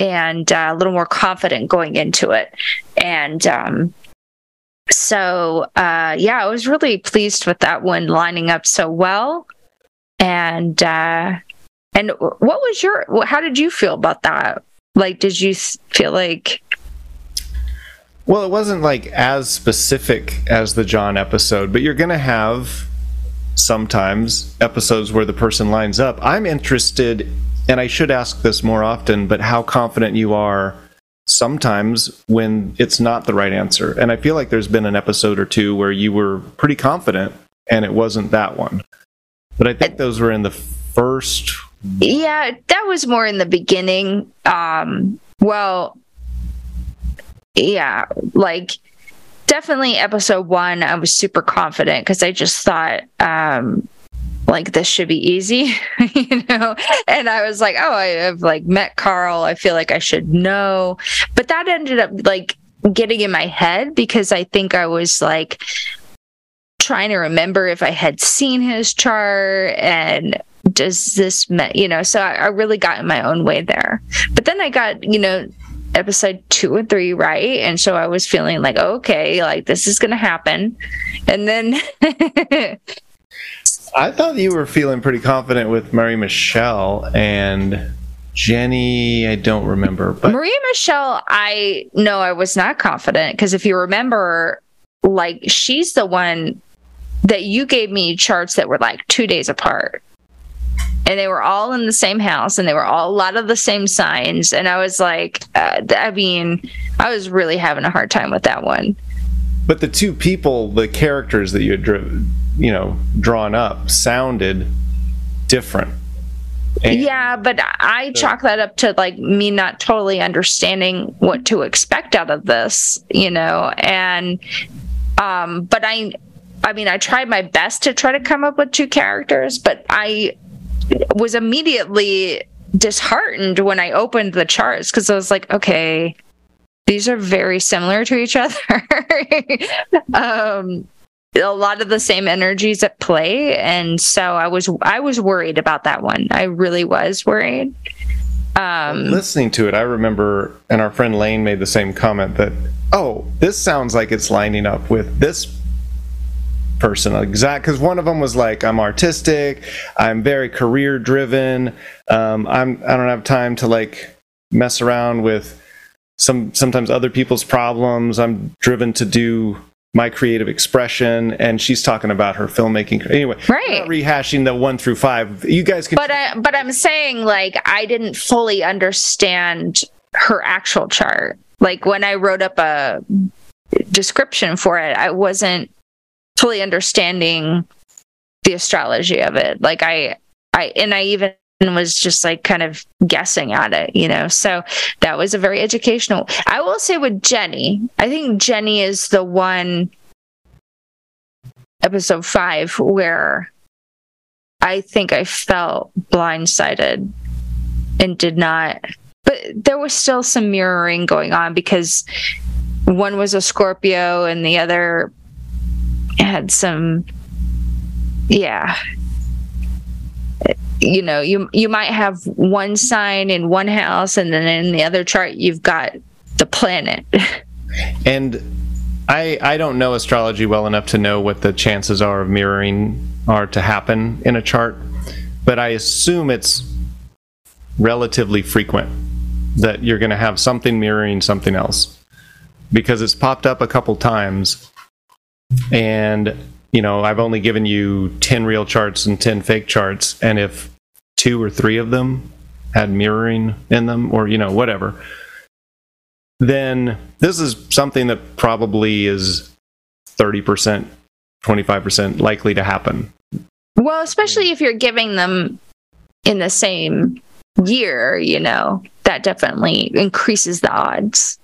and uh, a little more confident going into it. And, um, so uh, yeah, I was really pleased with that one lining up so well. And uh and what was your how did you feel about that? Like did you feel like well it wasn't like as specific as the john episode but you're gonna have sometimes episodes where the person lines up. I'm interested and i should ask this more often but how confident you are sometimes when it's not the right answer and i feel like there's been an episode or two where you were pretty confident and it wasn't that one but I think those were in the first. Yeah, that was more in the beginning. Um, well, yeah, like definitely episode one, I was super confident because I just thought, um, like this should be easy, you know. And I was like, oh, I have like met Carl. I feel like I should know. But that ended up like getting in my head because I think I was like, trying to remember if I had seen his chart and does this, mean, you know, so I, I really got in my own way there. But then I got, you know, episode two and three right and so i was feeling like okay like this is gonna happen and then i thought you were feeling pretty confident with marie michelle and jenny. I don't remember but Marie michelle i know i was not confident because if you remember like she's the one that you gave me charts that were like two days apart. And they were all in the same house and they were all a lot of the same signs. And i was like uh, i mean i was really having a hard time with that one. But the two people the characters that you had you know drawn up sounded different and yeah but i so. chalk that up to like me not totally understanding what to expect out of this you know and um but i I mean, I tried my best to try to come up with two characters, but I was immediately disheartened when I opened the charts because I was like, okay, these are very similar to each other. um, a lot of the same energies at play, and so I was I was worried about that one. I really was worried. Um, listening to it, I remember, and our friend Lane made the same comment that, oh, this sounds like it's lining up with this person exact because one of them was like i'm artistic i'm very career driven um, i'm i don't have time to like mess around with some sometimes other people's problems i'm driven to do my creative expression and she's talking about her filmmaking. Anyway right. rehashing the one through five. You guys can but I, but i'm saying like i didn't fully understand her actual chart. Like when i wrote up a description for it i wasn't fully understanding the astrology of it. Like I, I, and I even was just like kind of guessing at it, you know. So that was a very educational. I will say with Jenny, I think Jenny is the one episode five where I think I felt blindsided and did not. But there was still some mirroring going on because one was a Scorpio and the other had some yeah you know you you might have one sign in one house and then in the other chart you've got the planet. And i i don't know astrology well enough to know what the chances are of mirroring are to happen in a chart but i assume it's relatively frequent that you're going to have something mirroring something else because it's popped up a couple times, and you know I've only given you ten real charts and ten fake charts, and if two or three of them had mirroring in them, or you know whatever, then this is something that probably is thirty percent, twenty five percent likely to happen. Well, especially if you're giving them in the same year, you know, that definitely increases the odds.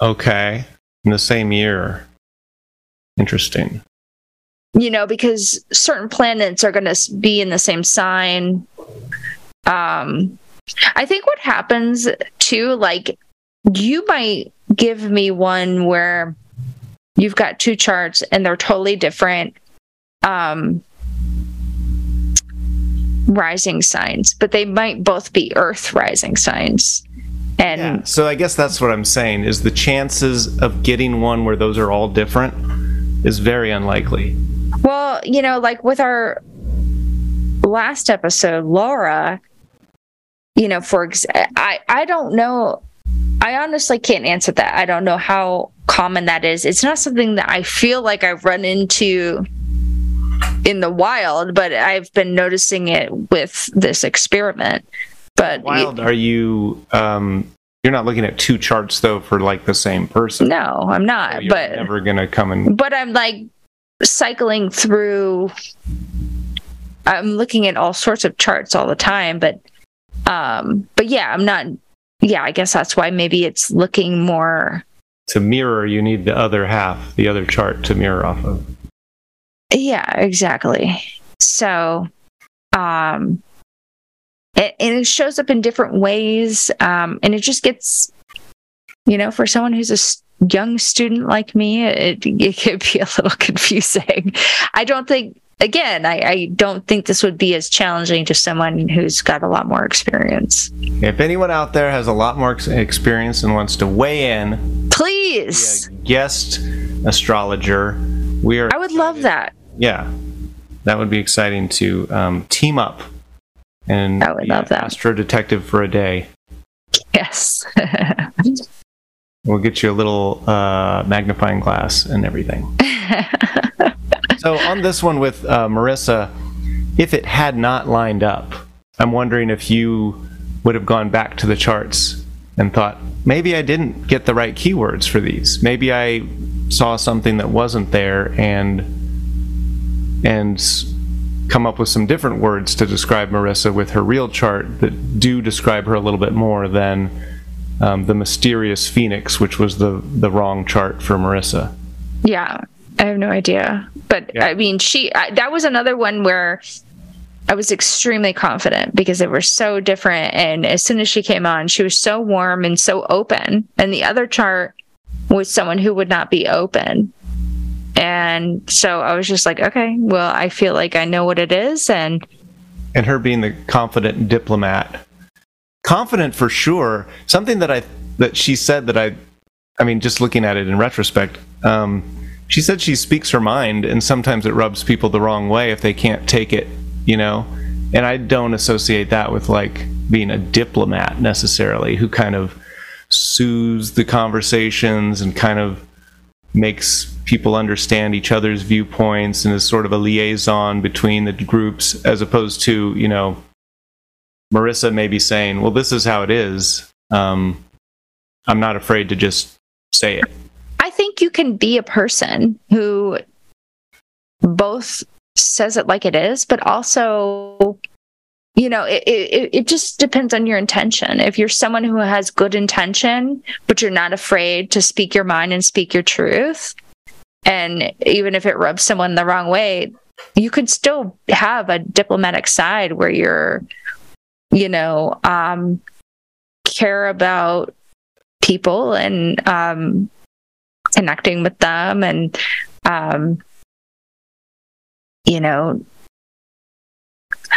Okay. In the same year. Interesting. You know, because certain planets are going to be in the same sign. Um, I think what happens too, like, you might give me one where you've got two charts and they're totally different um, rising signs, but they might both be Earth rising signs. And Yeah. So I guess that's what I'm saying is the chances of getting one where those are all different is very unlikely. well, you know, like with our last episode, Laura, you know, for ex- I I don't know. I honestly can't answer that. I don't know how common that is. It's not something that I feel like I've run into in the wild, but I've been noticing it with this experiment. But Wild, are you? Um, you're not looking at two charts though for like the same person. no, I'm So not. you're but never gonna come and but I'm like cycling through I'm looking at all sorts of charts all the time, but um but yeah, I'm not yeah, I guess that's why maybe it's looking more to mirror. You need the other half, the other chart to mirror off of. yeah, exactly. So um it, and it shows up in different ways um and it just gets you know, for someone who's a young student like me, it, it could be a little confusing. I don't think, again, I, I don't think this would be as challenging to someone who's got a lot more experience. If anyone out there has a lot more experience and wants to weigh in, Please, guest astrologer, we are. I would love that. Yeah, that would be exciting to um, team up and I would love that. astro detective for a day. Yes. We'll get you a little uh, magnifying glass and everything. so on this one with uh, Marissa, if it had not lined up, I'm wondering if you would have gone back to the charts and thought maybe I didn't get the right keywords for these. Maybe I saw something that wasn't there and and come up with some different words to describe Marissa with her real chart that do describe her a little bit more than um, the mysterious phoenix, which was the the wrong chart for Marissa. yeah, I have no idea. But Yeah. I mean, she, I, that was another one where I was extremely confident because they were so different. And as soon as she came on, she was so warm and so open. And the other chart was someone who would not be open. And so I was just like, okay, well, I feel like I know what it is. And and her being the confident diplomat. Confident for sure. Something that i that she said that i i mean just looking at it in retrospect um she said she speaks her mind and sometimes it rubs people the wrong way if they can't take it you know? And i don't associate that with like being a diplomat necessarily who kind of soothes the conversations and kind of makes people understand each other's viewpoints and is sort of a liaison between the groups as opposed to you know marissa maybe saying well this is how it is um, i'm not afraid to just say it I think you can be a person who both says it like it is, but also, you know, it, it, it just depends on your intention. If you're someone who has good intention, but you're not afraid to speak your mind and speak your truth, and even if it rubs someone the wrong way, you could still have a diplomatic side where you're, you know, um, care about people and um, connecting with them and um you know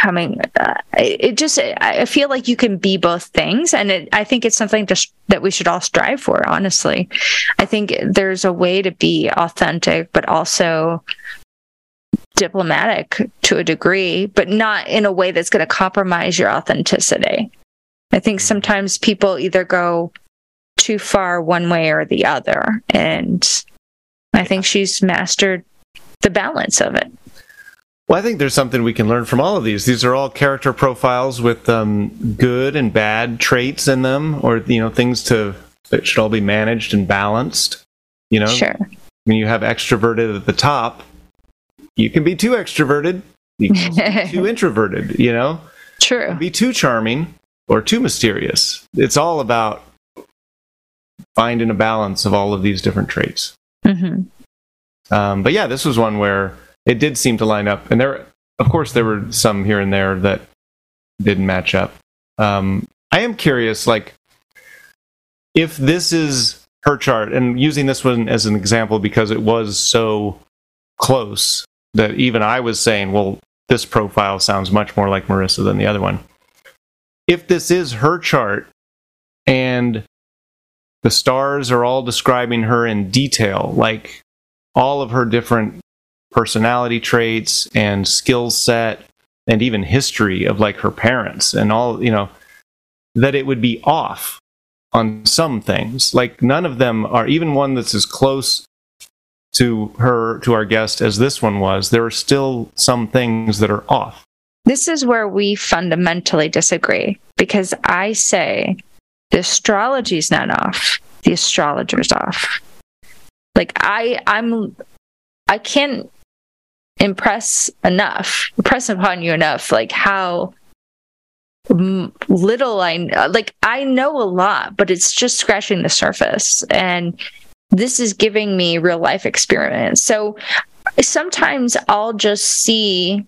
coming uh, it it just i feel like you can be both things and it, i think it's something sh- that we should all strive for honestly i think there's a way to be authentic but also diplomatic to a degree but not in a way that's going to compromise your authenticity i think sometimes people either go too far one way or the other. And I think she's mastered the balance of it. Well, I think there's something we can learn from all of these. These are all character profiles with um, good and bad traits in them, or you know, things to that should all be managed and balanced. You know, Sure. when you have extroverted at the top, you can be too extroverted, you can be too introverted. You know, True. be too charming or too mysterious. It's all about finding a balance of all of these different traits. hmm Um, but yeah, this was one where it did seem to line up, and there, of course, there were some here and there that didn't match up. Um, I am curious, like, if this is her chart, and using this one as an example because it was so close that even I was saying, well, this profile sounds much more like Marissa than the other one. If this is her chart, and the stars are all describing her in detail, like all of her different personality traits and skill set and even history of like her parents and all you know that it would be off on some things like none of them are even one that's as close to her to our guest as this one was there are still some things that are off This is where we fundamentally disagree because I say the astrology's not off, the astrologer's off. Like I I'm I can't impress enough, impress upon you enough like how little I like I know a lot, but it's just scratching the surface and this is giving me real life experience. So sometimes I'll just see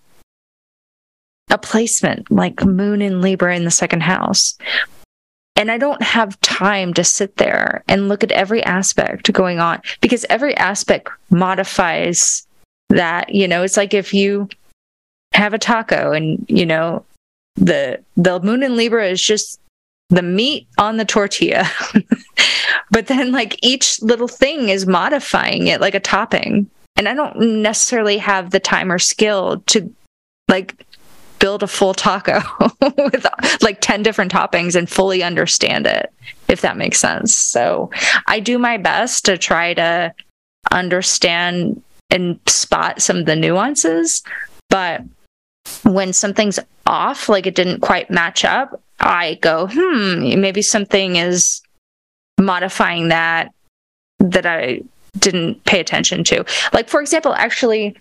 a placement like moon in Libra in the second house. And I don't have time to sit there and look at every aspect going on because every aspect modifies that. You know, it's like if you have a taco and, you know, the the moon in Libra is just the meat on the tortilla. but then like each little thing is modifying it like a topping. And I don't necessarily have the time or skill to like build a full taco with like 10 different toppings and fully understand it if that makes sense so i do my best to try to understand and spot some of the nuances but when something's off like it didn't quite match up i go hmm maybe something is modifying that that i didn't pay attention to. Like for example actually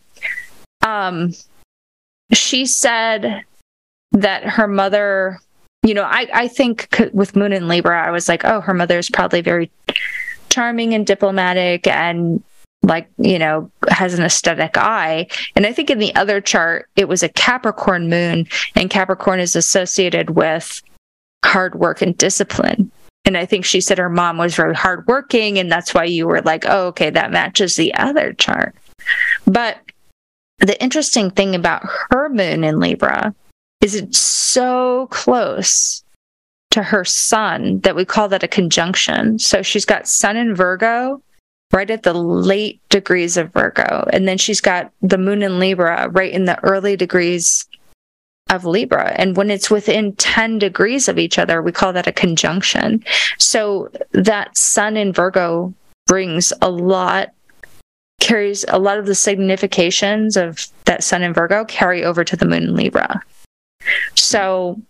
um she said that her mother you know i i think with moon and libra i was like oh her mother's probably very charming and diplomatic and like you know has an aesthetic eye. And i think in the other chart it was a capricorn moon and capricorn is associated with hard work and discipline. And i think she said her mom was very hardworking and that's why you were like oh okay that matches the other chart. But the interesting thing about her moon in Libra is it's so close to her sun that we call that a conjunction. So she's got sun in Virgo right at the late degrees of Virgo. And then she's got the moon in Libra right in the early degrees of Libra. And when it's within 10 degrees of each other, we call that a conjunction. So that sun in Virgo brings a lot carries a lot of the significations of that sun in Virgo carry over to the moon in Libra. So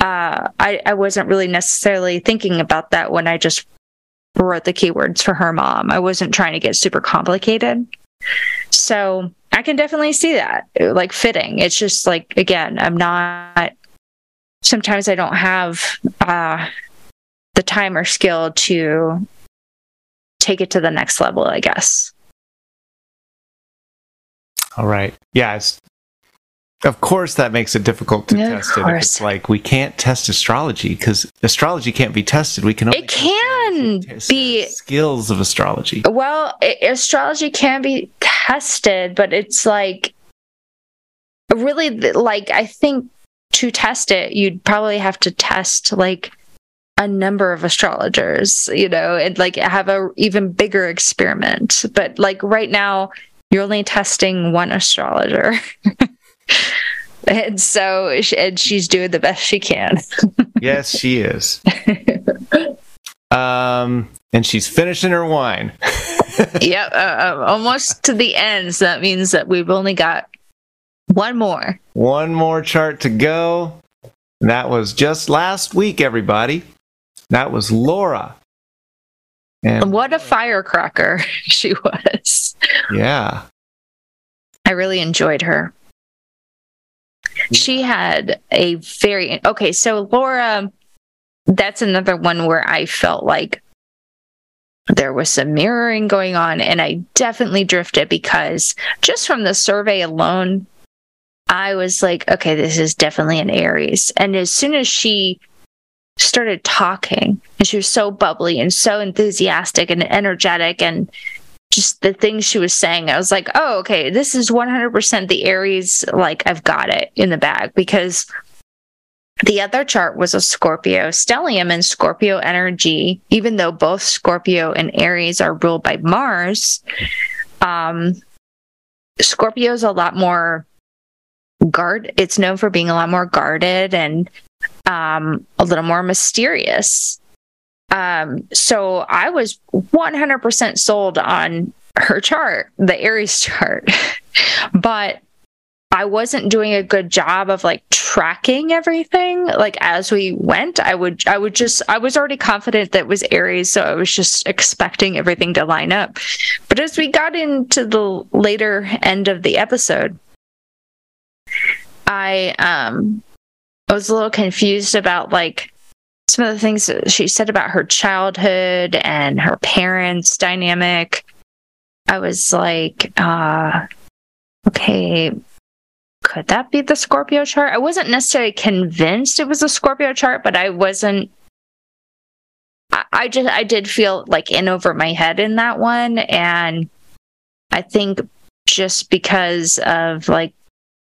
uh, I, I wasn't really necessarily thinking about that when I just wrote the keywords for her mom. I wasn't trying to get super complicated. So I can definitely see that, like fitting. It's just like, again, I'm not, sometimes I don't have uh, the time or skill to take it to the next level, I guess. all right yeah it's of course that makes it difficult to of test it if it's like we can't test astrology because astrology can't be tested we can only It can be skills of astrology Well, a- astrology can be tested, but it's like really like I think to test it, you'd probably have to test like a number of astrologers, you know, and like have a even bigger experiment. But like right now, you're only testing one astrologer. and so and she's doing the best she can. yes she is Um, and she's finishing her wine. yep, uh, uh, almost to the end. So that means that we've only got one more. One more chart to go. That was just last week, everybody. That was Laura. And what a firecracker she was. Yeah. I really enjoyed her. She had a very okay, so Laura that's another one where I felt like there was some mirroring going on and I definitely drifted because just from the survey alone I was like okay this is definitely an Aries. And as soon as she started talking and she was so bubbly and so enthusiastic and energetic and just the things she was saying I was like oh okay this is 100% the Aries like I've got it in the bag because the other chart was a Scorpio stellium and Scorpio energy, even though both Scorpio and Aries are ruled by Mars. Um, Scorpio is a lot more guard. It's known for being a lot more guarded and um, a little more mysterious. Um, so I was 100% sold on her chart, the Aries chart. but I wasn't doing a good job of like tracking everything. Like as we went, I would I would just I was already confident that was Aries, so I was just expecting everything to line up. But as we got into the later end of the episode, I um I was a little confused about like some of the things that she said about her childhood and her parents dynamic. I was like, uh okay, could that be the Scorpio chart? I wasn't necessarily convinced it was a Scorpio chart, but I wasn't. I, I just I did feel like in over my head in that one, and I think just because of like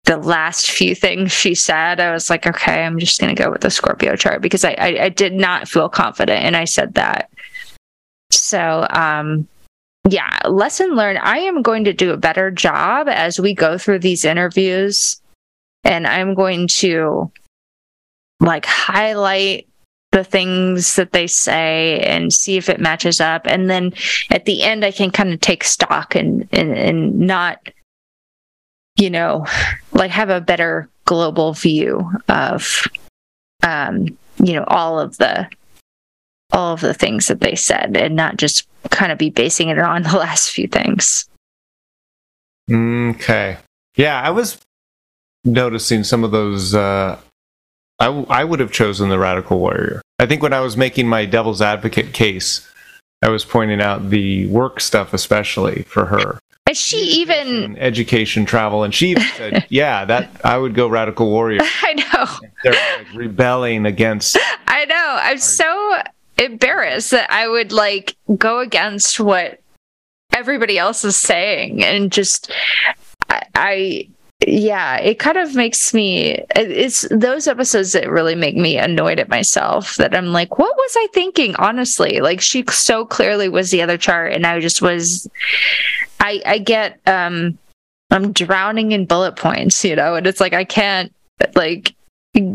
the last few things she said, I was like, okay, I'm just gonna go with the Scorpio chart because I I, I did not feel confident, and I said that. So um yeah, lesson learned. I am going to do a better job as we go through these interviews. And I'm going to like highlight the things that they say and see if it matches up. And then at the end, I can kind of take stock and, and, and not, you know, like have a better global view of, um, you know, all of the all of the things that they said and not just kind of be basing it on the last few things. Okay. Yeah, I was noticing some of those. Uh, I, I would have chosen the Radical Warrior. I think when I was making my devil's advocate case, I was pointing out the work stuff, especially for her. And she even education, travel, and she even said, "Yeah, that I would go Radical Warrior." I know they're like rebelling against. I know. I'm so embarrassed that I would like go against what everybody else is saying and just I, I yeah, it kind of makes me it's those episodes that really make me annoyed at myself that I'm like, what was I thinking? Honestly, like she so clearly was the other chart and I just was I I get um I'm drowning in bullet points, you know, and it's like I can't like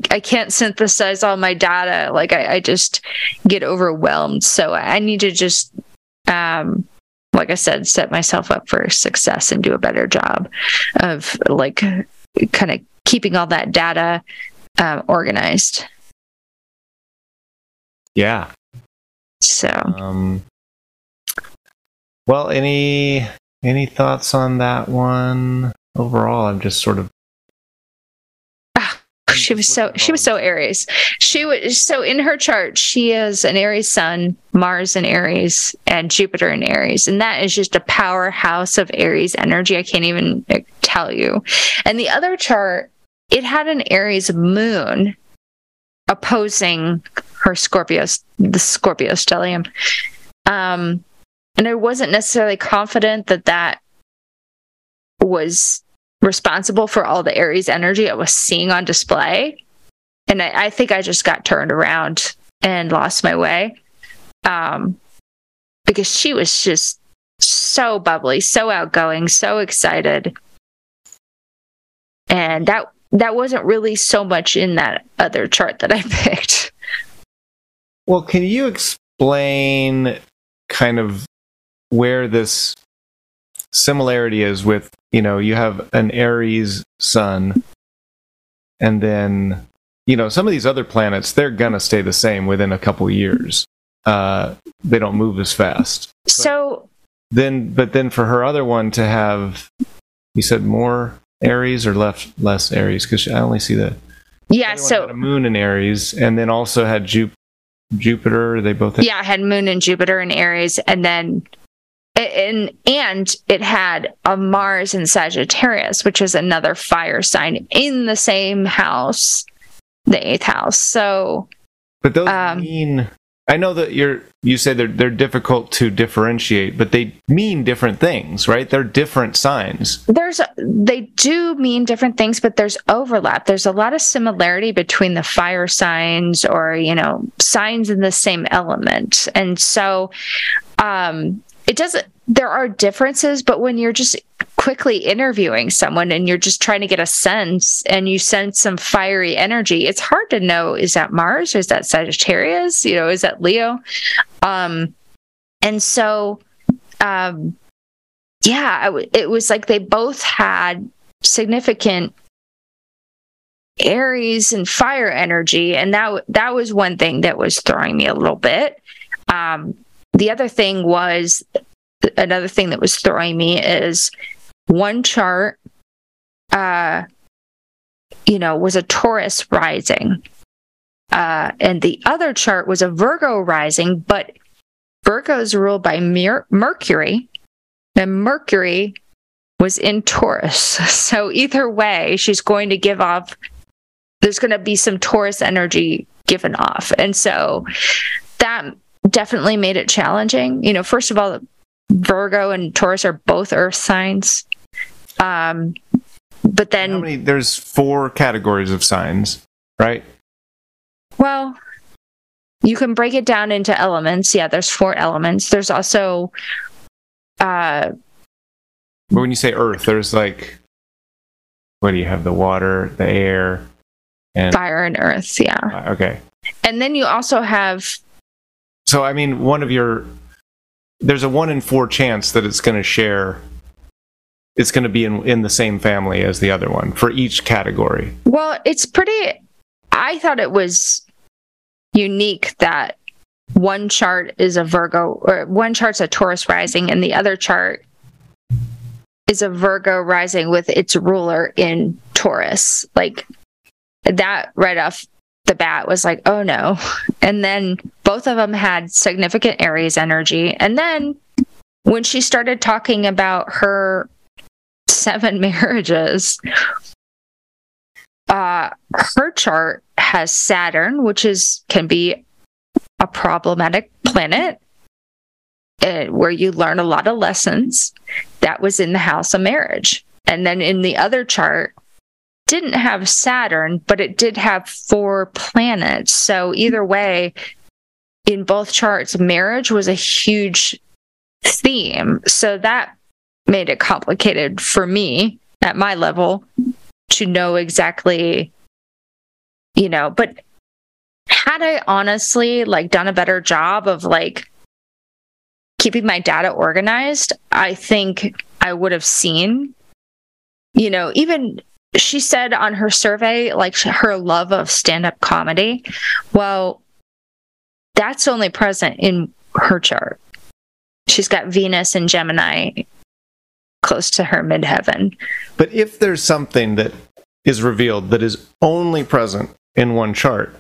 I can't synthesize all my data. Like I, I just get overwhelmed. So I need to just, um, like I said, set myself up for success and do a better job of like kind of keeping all that data uh, organized. Yeah. So. Um, well, any any thoughts on that one overall? I'm just sort of she was so she was so Aries. She was so in her chart. She is an Aries Sun, Mars in Aries, and Jupiter in Aries, and that is just a powerhouse of Aries energy. I can't even tell you. And the other chart, it had an Aries Moon opposing her Scorpio, the Scorpio stellium. Um, and I wasn't necessarily confident that that was responsible for all the Aries energy I was seeing on display. And I, I think I just got turned around and lost my way. Um, because she was just so bubbly, so outgoing, so excited. And that that wasn't really so much in that other chart that I picked. Well, can you explain kind of where this similarity is with you know you have an Aries sun, and then you know some of these other planets they're gonna stay the same within a couple years. Uh, they don't move as fast. So Then, but then for her other one to have, you said more Aries or left less Aries because I only see the yeah, so had a moon in Aries, and then also had Jup- Jupiter. They both had yeah, had Moon and Jupiter in Aries, and then and and it had a Mars in Sagittarius, which is another fire sign in the same house, the eighth house. So But those Um, mean. I know that you're. You say they're they're difficult to differentiate, but they mean different things, right? They're different signs. there's they do mean different things, but there's overlap. There's a lot of similarity between the fire signs or you know signs in the same element, and so um, it doesn't. There are differences, but when you're just quickly interviewing someone and you're just trying to get a sense and you sense some fiery energy, it's hard to know is that Mars or is that Sagittarius? You know, is that Leo? Um, and so, um, yeah, it was like they both had significant Aries and fire energy, and that that was one thing that was throwing me a little bit. Um, the other thing was another thing that was throwing me is one chart, uh, you know, was a Taurus rising, uh, and the other chart was a Virgo rising, but Virgo is ruled by Mer- Mercury, and Mercury was in Taurus. So either way, she's going to give off. There's going to be some Taurus energy given off, and so that definitely made it challenging. You know, first of all, Virgo and Taurus are both Earth signs. Um, but then, many? There's four categories of signs, right? well, you can break it down into elements. Yeah, there's four elements. There's also, uh, But when you say Earth, there's like, what do you have? The water, the air, and fire and earth. Yeah. okay. And then you also have, So I mean, one of your there's a one in four chance that it's going to share. It's going to be in in the same family as the other one for each category. well, it's pretty, I thought it was unique that one chart is a Virgo, or one chart's a Taurus rising, and the other chart is a Virgo rising with its ruler in Taurus. Like that right off the bat was like, oh no. And then both of them had significant Aries energy. And then when she started talking about her seven marriages, uh, her chart has Saturn, which is can be a problematic planet uh, where you learn a lot of lessons. That was in the house of marriage. And then in the other chart, didn't have Saturn, but it did have four planets. So either way, in both charts, marriage was a huge theme. So that made it complicated for me at my level to know exactly, you know, but had I honestly like done a better job of like keeping my data organized, I think I would have seen, you know, even she said on her survey, like her love of stand up comedy. Well, that's only present in her chart. She's got Venus and Gemini close to her midheaven. But if there's something that is revealed that is only present in one chart,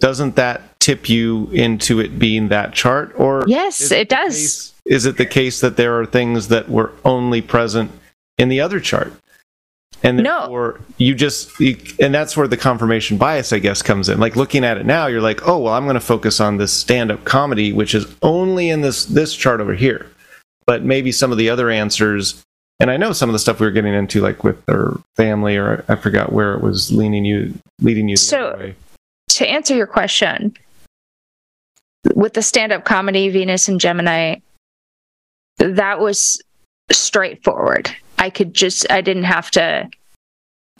doesn't that tip you into it being that chart? Or Yes, is it does. case- is it the case that there are things that were only present in the other chart? And No. therefore, you just, you, and that's where the confirmation bias, I guess, comes in. Like looking at it now, you're like, oh, well, I'm going to focus on this stand-up comedy, which is only in this this chart over here. But maybe some of the other answers, and I know some of the stuff we were getting into, like with her family, or I forgot where it was leaning you, leading you So- to answer your question, with the stand up comedy, Venus and Gemini, that was straightforward. I could just, I didn't have to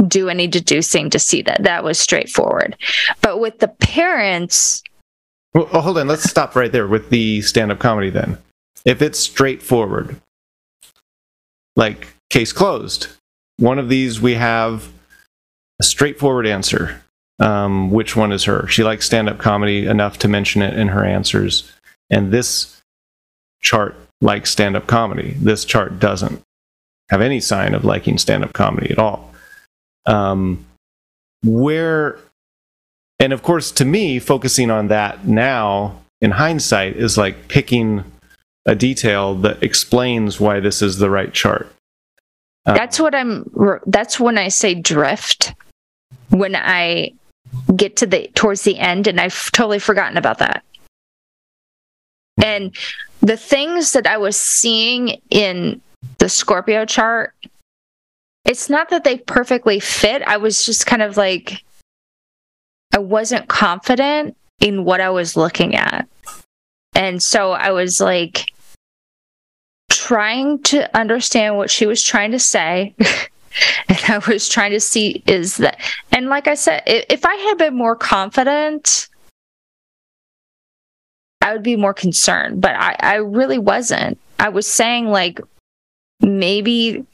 do any deducing to see that. That was straightforward. But with the parents, Well, oh, hold on. Let's stop right there with the stand-up comedy. Then, if it's straightforward, like case closed, one of these we have a straightforward answer. Um, which one is her? She likes stand-up comedy enough to mention it in her answers, and this chart likes stand-up comedy. This chart doesn't have any sign of liking stand-up comedy at all. Um, where and of course to me focusing on that now in hindsight is like picking a detail that explains why this is the right chart. Um, that's what i'm that's when i say drift when i get to the towards the end and i've totally forgotten about that. And the things that i was seeing in the scorpio chart it's not that they perfectly fit i was just kind of like I wasn't confident in what I was looking at. And so I was like trying to understand what she was trying to say. and I was trying to see is that, and like I said, if I had been more confident, I would be more concerned, but I, I really wasn't. I was saying, like, maybe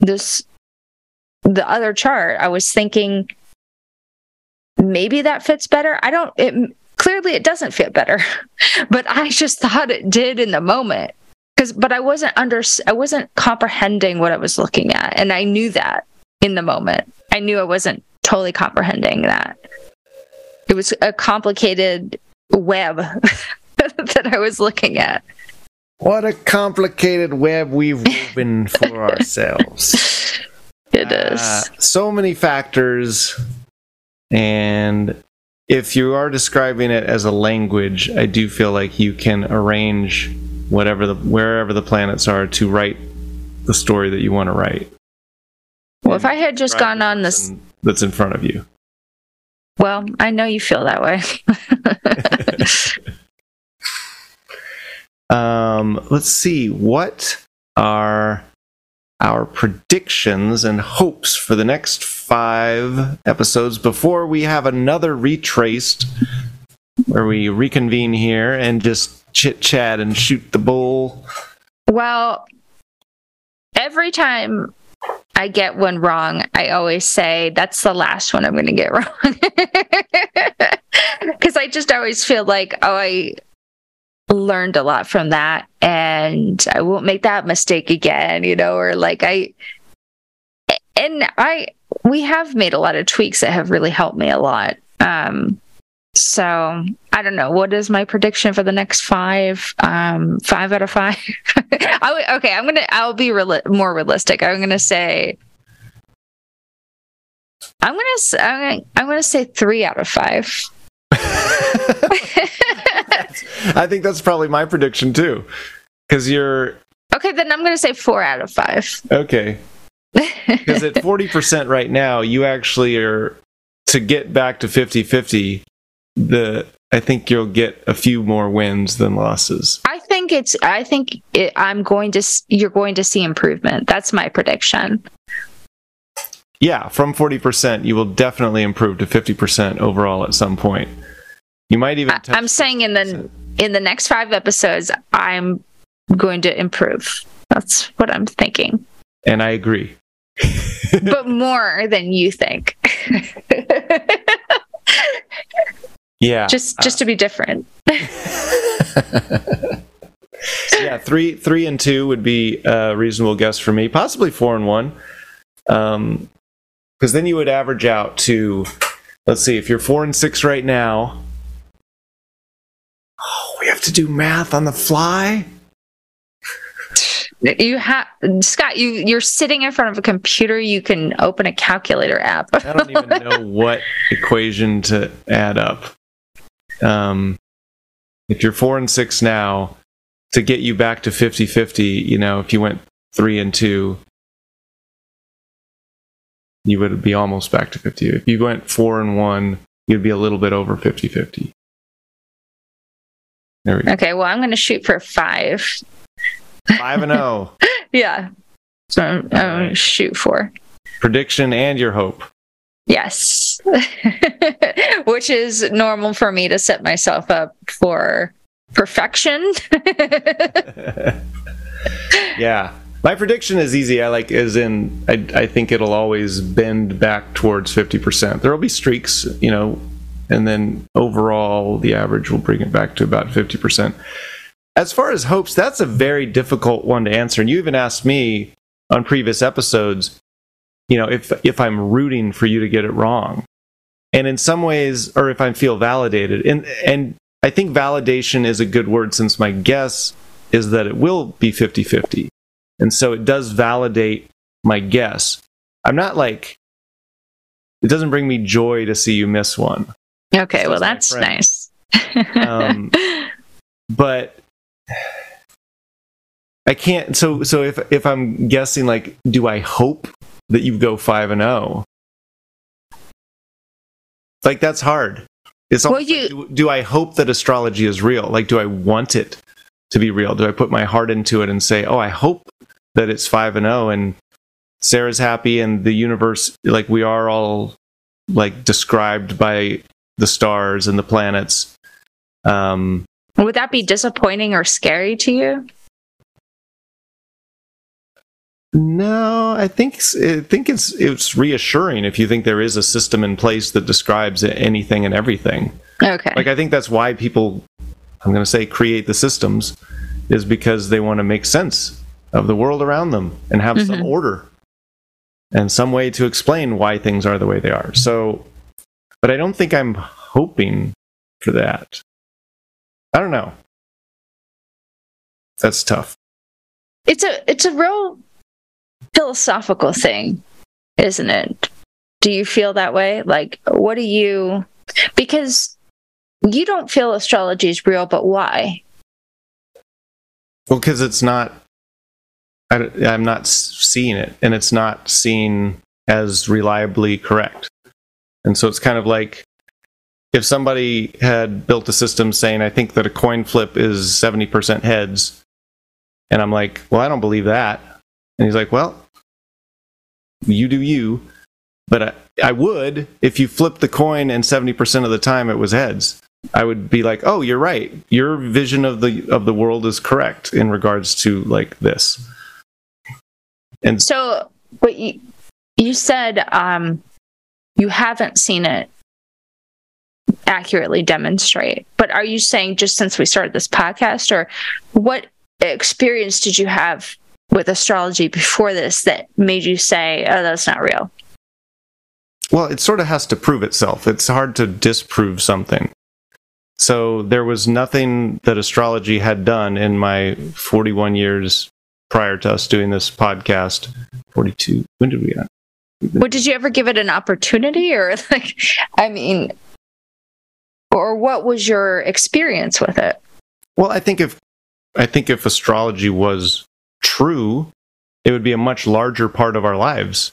this, the other chart, I was thinking maybe that fits better. I don't, it clearly it doesn't fit better, but I just thought it did in the moment. Because, but I wasn't under, I wasn't comprehending what I was looking at. And I knew that in the moment. I knew I wasn't totally comprehending that. It was a complicated web that I was looking at. What a complicated web we've woven for ourselves. It is. Uh, so many factors and if you are describing it as a language, I do feel like you can arrange whatever the wherever the planets are to write the story that you want to write. Well, if I had just gone on this that's in front of you. Well, I know you feel that way. um, let's see what are our predictions and hopes for the next five episodes before we have another retraced where we reconvene here and just chit chat and shoot the bull. Well, every time I get one wrong, I always say that's the last one I'm going to get wrong. Because I just always feel like, oh, I learned a lot from that and I won't make that mistake again, you know, or like I and I we have made a lot of tweaks that have really helped me a lot. Um so I don't know. What is my prediction for the next five? Um, five out of five. I okay, I'm gonna. I'll be reali- more realistic. I'm gonna say. I'm gonna. I'm gonna. I'm gonna say three out of five. I think that's probably my prediction too. Because you're. Okay, then I'm going to say four out of five. Okay. Because at 40% right now, you actually are. To get back to 50 50, the I think you'll get a few more wins than losses. I think it's. I think it, I'm going to. You're going to see improvement. That's my prediction. Yeah, from 40%, you will definitely improve to 50% overall at some point. You might even. I, am saying in the in the next five episodes, I'm going to improve. That's what I'm thinking. And I agree. but more than you think. yeah. Just just uh, to be different. yeah, three three and two would be a reasonable guess for me. Possibly four and one. Um because then you would average out to let's see, if you're four and six right now, to do math on the fly? You have Scott. You you're sitting in front of a computer. You can open a calculator app. I don't even know what equation to add up. Um, if you're four and six now, to get you back to 50-50, you know, if you went three and two, you would be almost back to 50. If you went four and one, you'd be a little bit over 50-50. There we go. Okay, well, I'm going to shoot for five. Five and zero. Oh. yeah. So I'm, I'm going to shoot for prediction and your hope. Yes. which is normal for me to set myself up for perfection. yeah. My prediction is easy. I like is in I, I think it'll always bend back towards 50%. There'll be streaks, you know, and then overall the average will bring it back to about 50%. As far as hopes, that's a very difficult one to answer. And you even asked me on previous episodes, you know, if if I'm rooting for you to get it wrong. And in some ways, or if I feel validated. And and I think validation is a good word since my guess is that it will be 50-50. And so it does validate my guess. I'm not like it doesn't bring me joy to see you miss one. Okay, well that's nice. um, but I can't. So so if if I'm guessing, like, do I hope that you go five and zero? Oh? Like that's hard. It's well, you, like, do, do I hope that astrology is real? Like, do I want it to be real? Do I put my heart into it and say, oh, I hope that it's five and zero oh, and Sarah's happy and the universe, like we are all like described by the stars and the planets. Um, Would that be disappointing or scary to you? No, I think I think it's it's reassuring if you think there is a system in place that describes anything and everything. Okay. Like I think that's why people I'm going to say create the systems is because they want to make sense of the world around them and have mm-hmm. some order and some way to explain why things are the way they are. So but I don't think I'm hoping for that. I don't know. That's tough. It's a it's a real philosophical thing, isn't it? Do you feel that way? Like, what do you, because you don't feel astrology is real, but why? Well, because it's not, I, I'm not seeing it, and it's not seen as reliably correct. And so it's kind of like if somebody had built a system saying, I think that a coin flip is 70% heads, and I'm like, well, I don't believe that. And he's like, well, you do you. But I, I would if you flipped the coin and 70% of the time it was heads. I would be like, "Oh, you're right. Your vision of the of the world is correct in regards to like this." And so, but you you said um, you haven't seen it accurately demonstrate. But are you saying just since we started this podcast, or what experience did you have with astrology before this that made you say, oh, that's not real? Well, it sort of has to prove itself. It's hard to disprove something. So there was nothing that astrology had done in my 41 years prior to us doing this podcast. 42. When did we get? Well, did you ever give it an opportunity or like, I mean, or what was your experience with it? Well, I think if, I think if astrology was true, it would be a much larger part of our lives,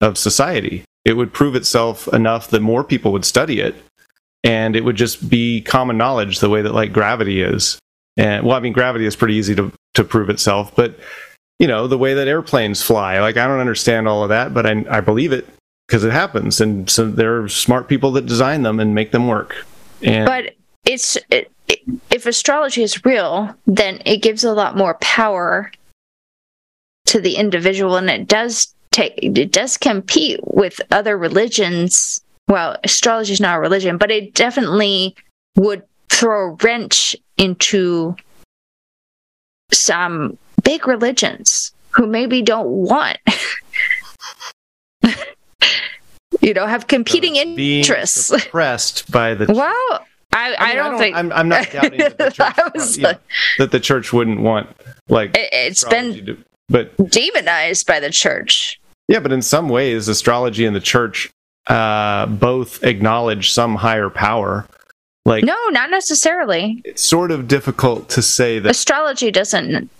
of society. It would prove itself enough that more people would study it, and it would just be common knowledge the way that like gravity is. And well, I mean, gravity is pretty easy to to prove itself, but you know the way that airplanes fly. Like I don't understand all of that, but I I believe it because it happens, and so there are smart people that design them and make them work. And but it's it, if astrology is real, then it gives a lot more power to the individual and it does take it does compete with other religions well astrology is not a religion but it definitely would throw a wrench into some big religions who maybe don't want you know have competing interests suppressed by the well I, I, mean, I, don't, I, don't, think I'm, I'm not doubting that the church, was, you know, that the church wouldn't want like it, has been to, but demonized by the church. Yeah, but in some ways, astrology and the church uh, both acknowledge some higher power. Like no, not necessarily. It's sort of difficult to say that astrology doesn't.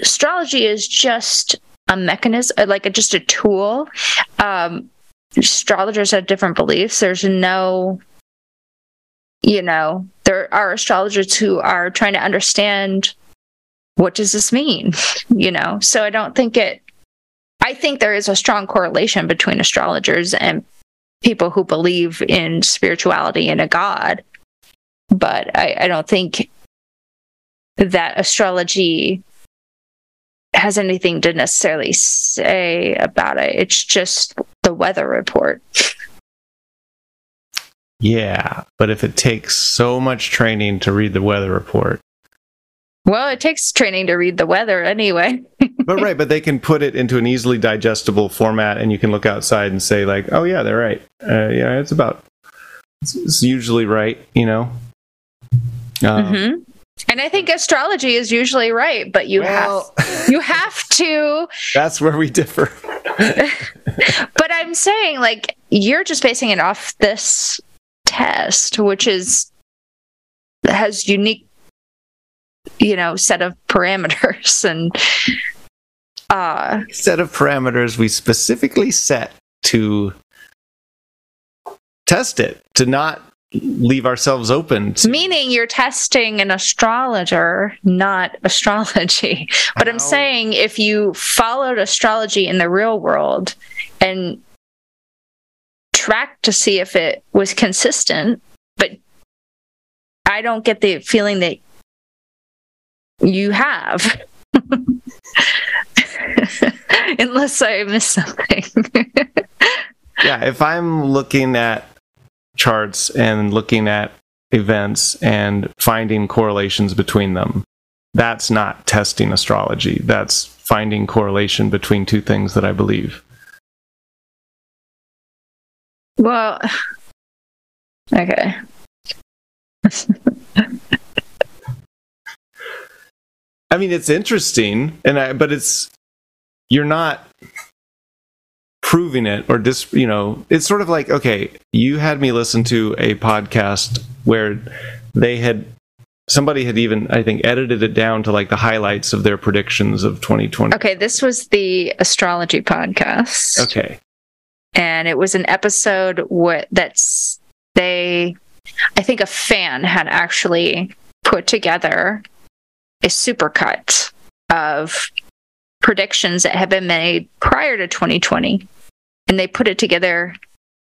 Astrology is just a mechanism, uh, like a, just a tool. Um, astrologers have different beliefs. There's no, you know, there are astrologers who are trying to understand what does this mean? you know, so I don't think it, I think there is a strong correlation between astrologers and people who believe in spirituality and a god but I, I don't think that astrology has anything to necessarily say about it. It's just the weather report. Yeah, but if it takes so much training to read the weather report. Well, it takes training to read the weather anyway. but right, but they can put it into an easily digestible format and you can look outside and say like, "Oh yeah, they're right. Uh, yeah, it's about it's, it's usually right, you know." Um, mm-hmm. And I think astrology is usually right, but you well, have you have to. That's where we differ. but I'm saying, like, you're just basing it off this test, which is has unique, you know, set of parameters and uh set of parameters we specifically set to test it to not leave ourselves open to meaning you're testing an astrologer not astrology. But i'm saying if you followed astrology in the real world and tracked to see if it was consistent but i don't get the feeling that you have. Unless i miss something. Yeah if i'm looking at charts and looking at events and finding correlations between them. That's not testing astrology. That's finding correlation between two things that I believe. Well, okay. I mean, it's interesting, and I, but it's you're not proving it or just you know it's sort of like okay you had me listen to a podcast where they had somebody had even i think edited it down to like the highlights of their predictions of 2020 okay this was the astrology podcast. Okay. And it was an episode what that's they i think a fan had actually put together a supercut of predictions that had been made prior to 2020 and they put it together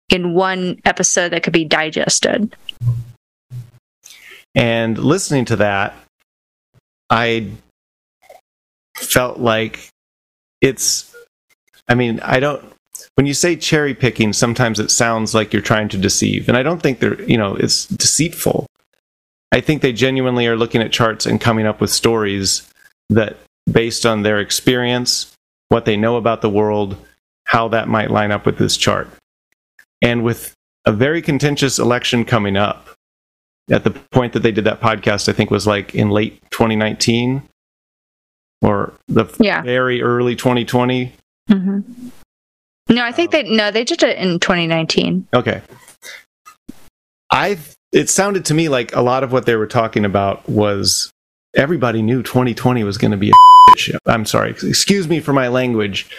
in one episode that could be digested. And listening to that, I felt like it's, I mean, I don't, when you say cherry picking, sometimes it sounds like you're trying to deceive. And I don't think they're, you know, it's deceitful. I think they genuinely are looking at charts and coming up with stories that, based on their experience, what they know about the world, how that might line up with this chart. And with a very contentious election coming up, at the point that they did that podcast, I think was like in late 2019 or the yeah. very early 2020. Mm-hmm. No, I think they no, they did it in 2019. Okay. I it sounded to me like a lot of what they were talking about was everybody knew 2020 was going to be a shit. I'm sorry, excuse me for my language,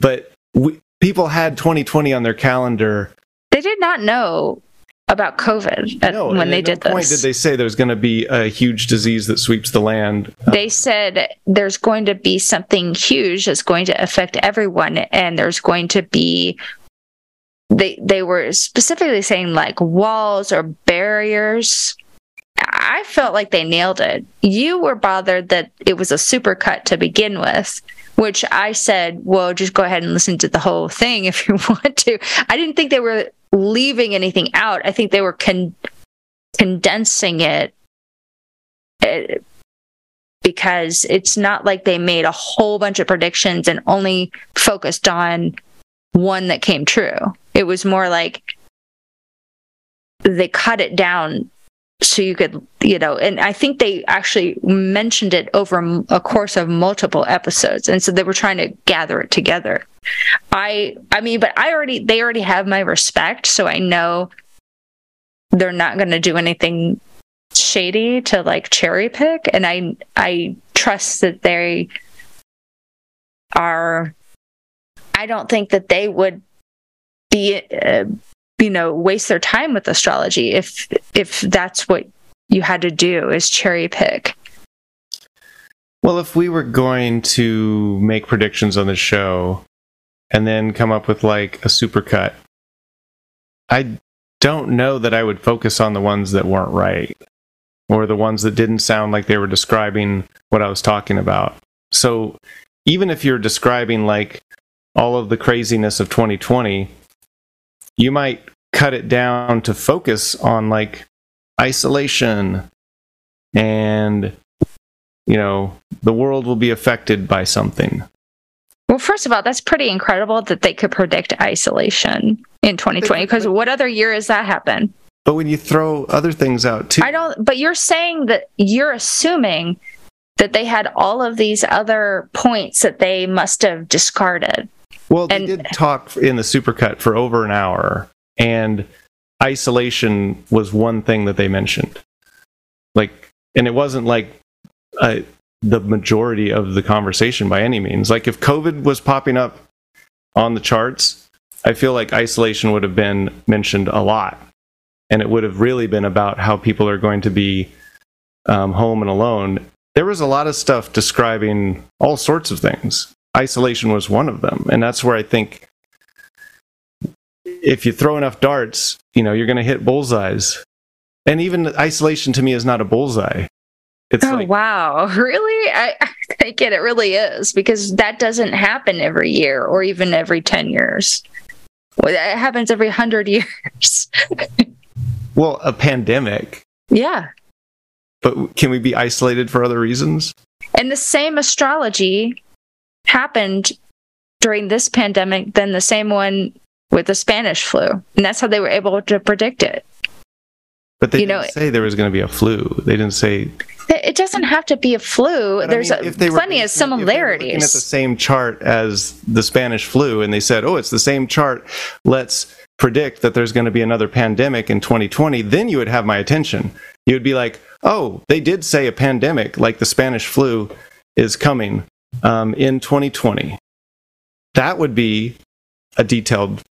but we, people had 2020 on their calendar. They did not know about COVID at, no, when they did no this. Point did they say there's going to be a huge disease that sweeps the land? They said there's going to be something huge that's going to affect everyone, and there's going to be. They they were specifically saying like walls or barriers. I felt like they nailed it. You were bothered that it was a supercut to begin with which I said, well, just go ahead and listen to the whole thing if you want to. I didn't think they were leaving anything out. I think they were con- condensing it uh, because it's not like they made a whole bunch of predictions and only focused on one that came true. It was more like they cut it down so you could you know and i think they actually mentioned it over a course of multiple episodes and so they were trying to gather it together. I i mean but i already they already have my respect so i know they're not going to do anything shady to like cherry pick and i i trust that they are i don't think that they would be uh, you know waste their time with astrology if if that's what you had to do is cherry pick well if we were going to make predictions on the show and then come up with like a supercut I don't know that I would focus on the ones that weren't right or the ones that didn't sound like they were describing what I was talking about. So even if you're describing like all of the craziness of 2020, you might cut it down to focus on like isolation and you know the world will be affected by something Well, first of all, that's pretty incredible that they could predict isolation in 2020. Because what other year has that happened? but when you throw other things out too I don't. But you're saying that you're assuming that they had all of these other points that they must have discarded. Well they and- did talk in the supercut for over an hour and isolation was one thing that they mentioned. Like and it wasn't like uh, the majority of the conversation by any means. Like if covid was popping up on the charts i feel like isolation would have been mentioned a lot. And it would have really been about how people are going to be um, home and alone. There was a lot of stuff describing all sorts of things isolation was one of them. And that's where i think if you throw enough darts you know you're going to hit bullseyes. And even isolation to me is not a bullseye. It's Oh like wow, really? I, I think it, it really is because that doesn't happen every year or even every ten years. Well, it happens every hundred years. well a pandemic. Yeah, but can we be isolated for other reasons? And the same astrology happened during this pandemic than the same one with the Spanish flu, and that's how they were able to predict it. but they You didn't know- say there was going to be a flu they didn't say It doesn't have to be a flu. But I There's mean, a, they were plenty of similarities. it- if looking at the same chart as the Spanish flu, and they said, "Oh, it's the same chart. Let's predict that there's going to be another pandemic in 2020." Then you would have my attention. You would be like, "Oh, they did say a pandemic like the Spanish flu is coming um, in 2020." That would be a detailed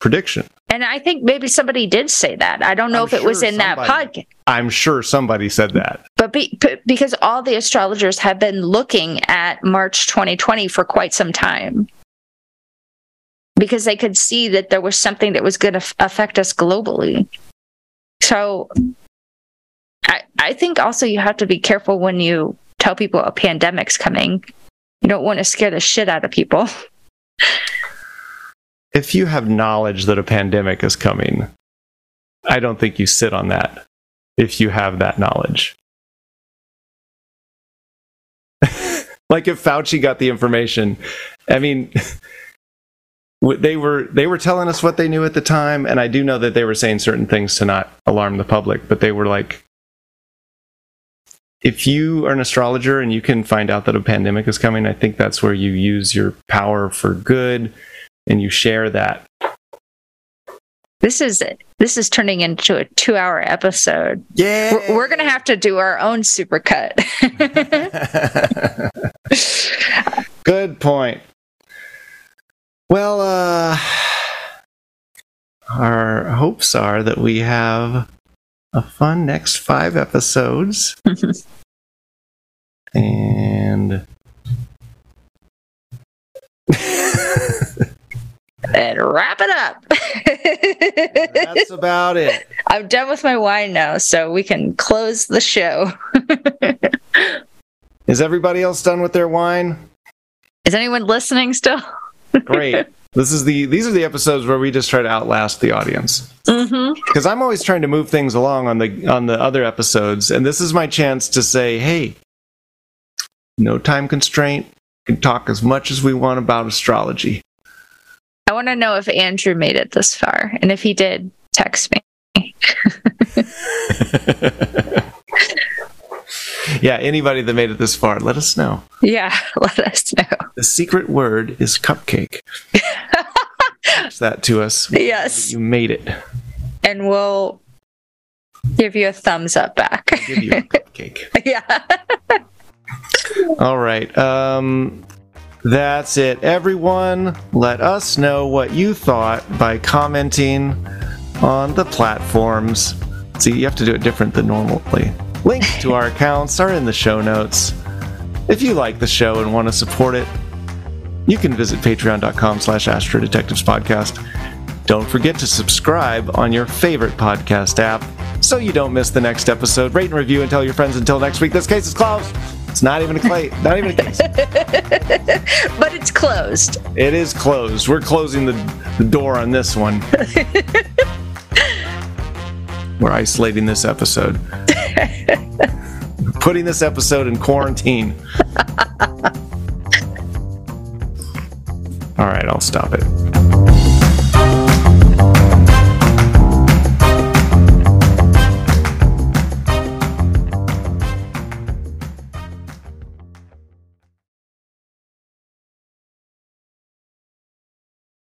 prediction. And I think maybe somebody did say that. I don't know I'm if it was sure in that podcast. I'm sure somebody said that. But be, because all the astrologers have been looking at March 2020 for quite some time. Because they could see that there was something that was going to f- affect us globally. So I, I think also you have to be careful when you tell people a pandemic's coming. You don't want to scare the shit out of people. if you have knowledge that a pandemic is coming, I don't think you sit on that if you have that knowledge. like if Fauci got the information, I mean they were they were telling us what they knew at the time and I do know that they were saying certain things to not alarm the public, but they were like if you are an astrologer and you can find out that a pandemic is coming, I think that's where you use your power for good and you share that. This is this is turning into a two hour episode. Yeah. We're, we're gonna have to do our own supercut. Good point. Well, uh, our hopes are that we have a fun next five episodes. and. and wrap it up. That's about it. I'm done with my wine now, so we can close the show. Is everybody else done with their wine? Is anyone listening still? Great. This is the these are the episodes where we just try to outlast the audience. Mm-hmm. because I'm always trying to move things along on the on the other episodes, and this is my chance to say, hey, no time constraint. We can talk as much as we want about astrology. I want to know if Andrew made it this far, and if he did, text me. yeah, anybody that made it this far, let us know. Yeah, let us know. The secret word is cupcake. That to us. Yes. You made it. And we'll give you a thumbs up back. Give you a cupcake. yeah. All right. Um, that's it. Everyone, let us know what you thought by commenting on the platforms. See, you have to do it different than normally. Links to our accounts are in the show notes. If you like the show and want to support it, you can visit patreon.com slash astrodetectives podcast. Don't forget to subscribe on your favorite podcast app so you don't miss the next episode. Rate and review and tell your friends until next week. This case is closed. It's not even a clay, not even a case. but it's closed. It is closed. We're closing the, the door on this one. We're isolating this episode. Putting this episode in quarantine. All right, I'll stop it.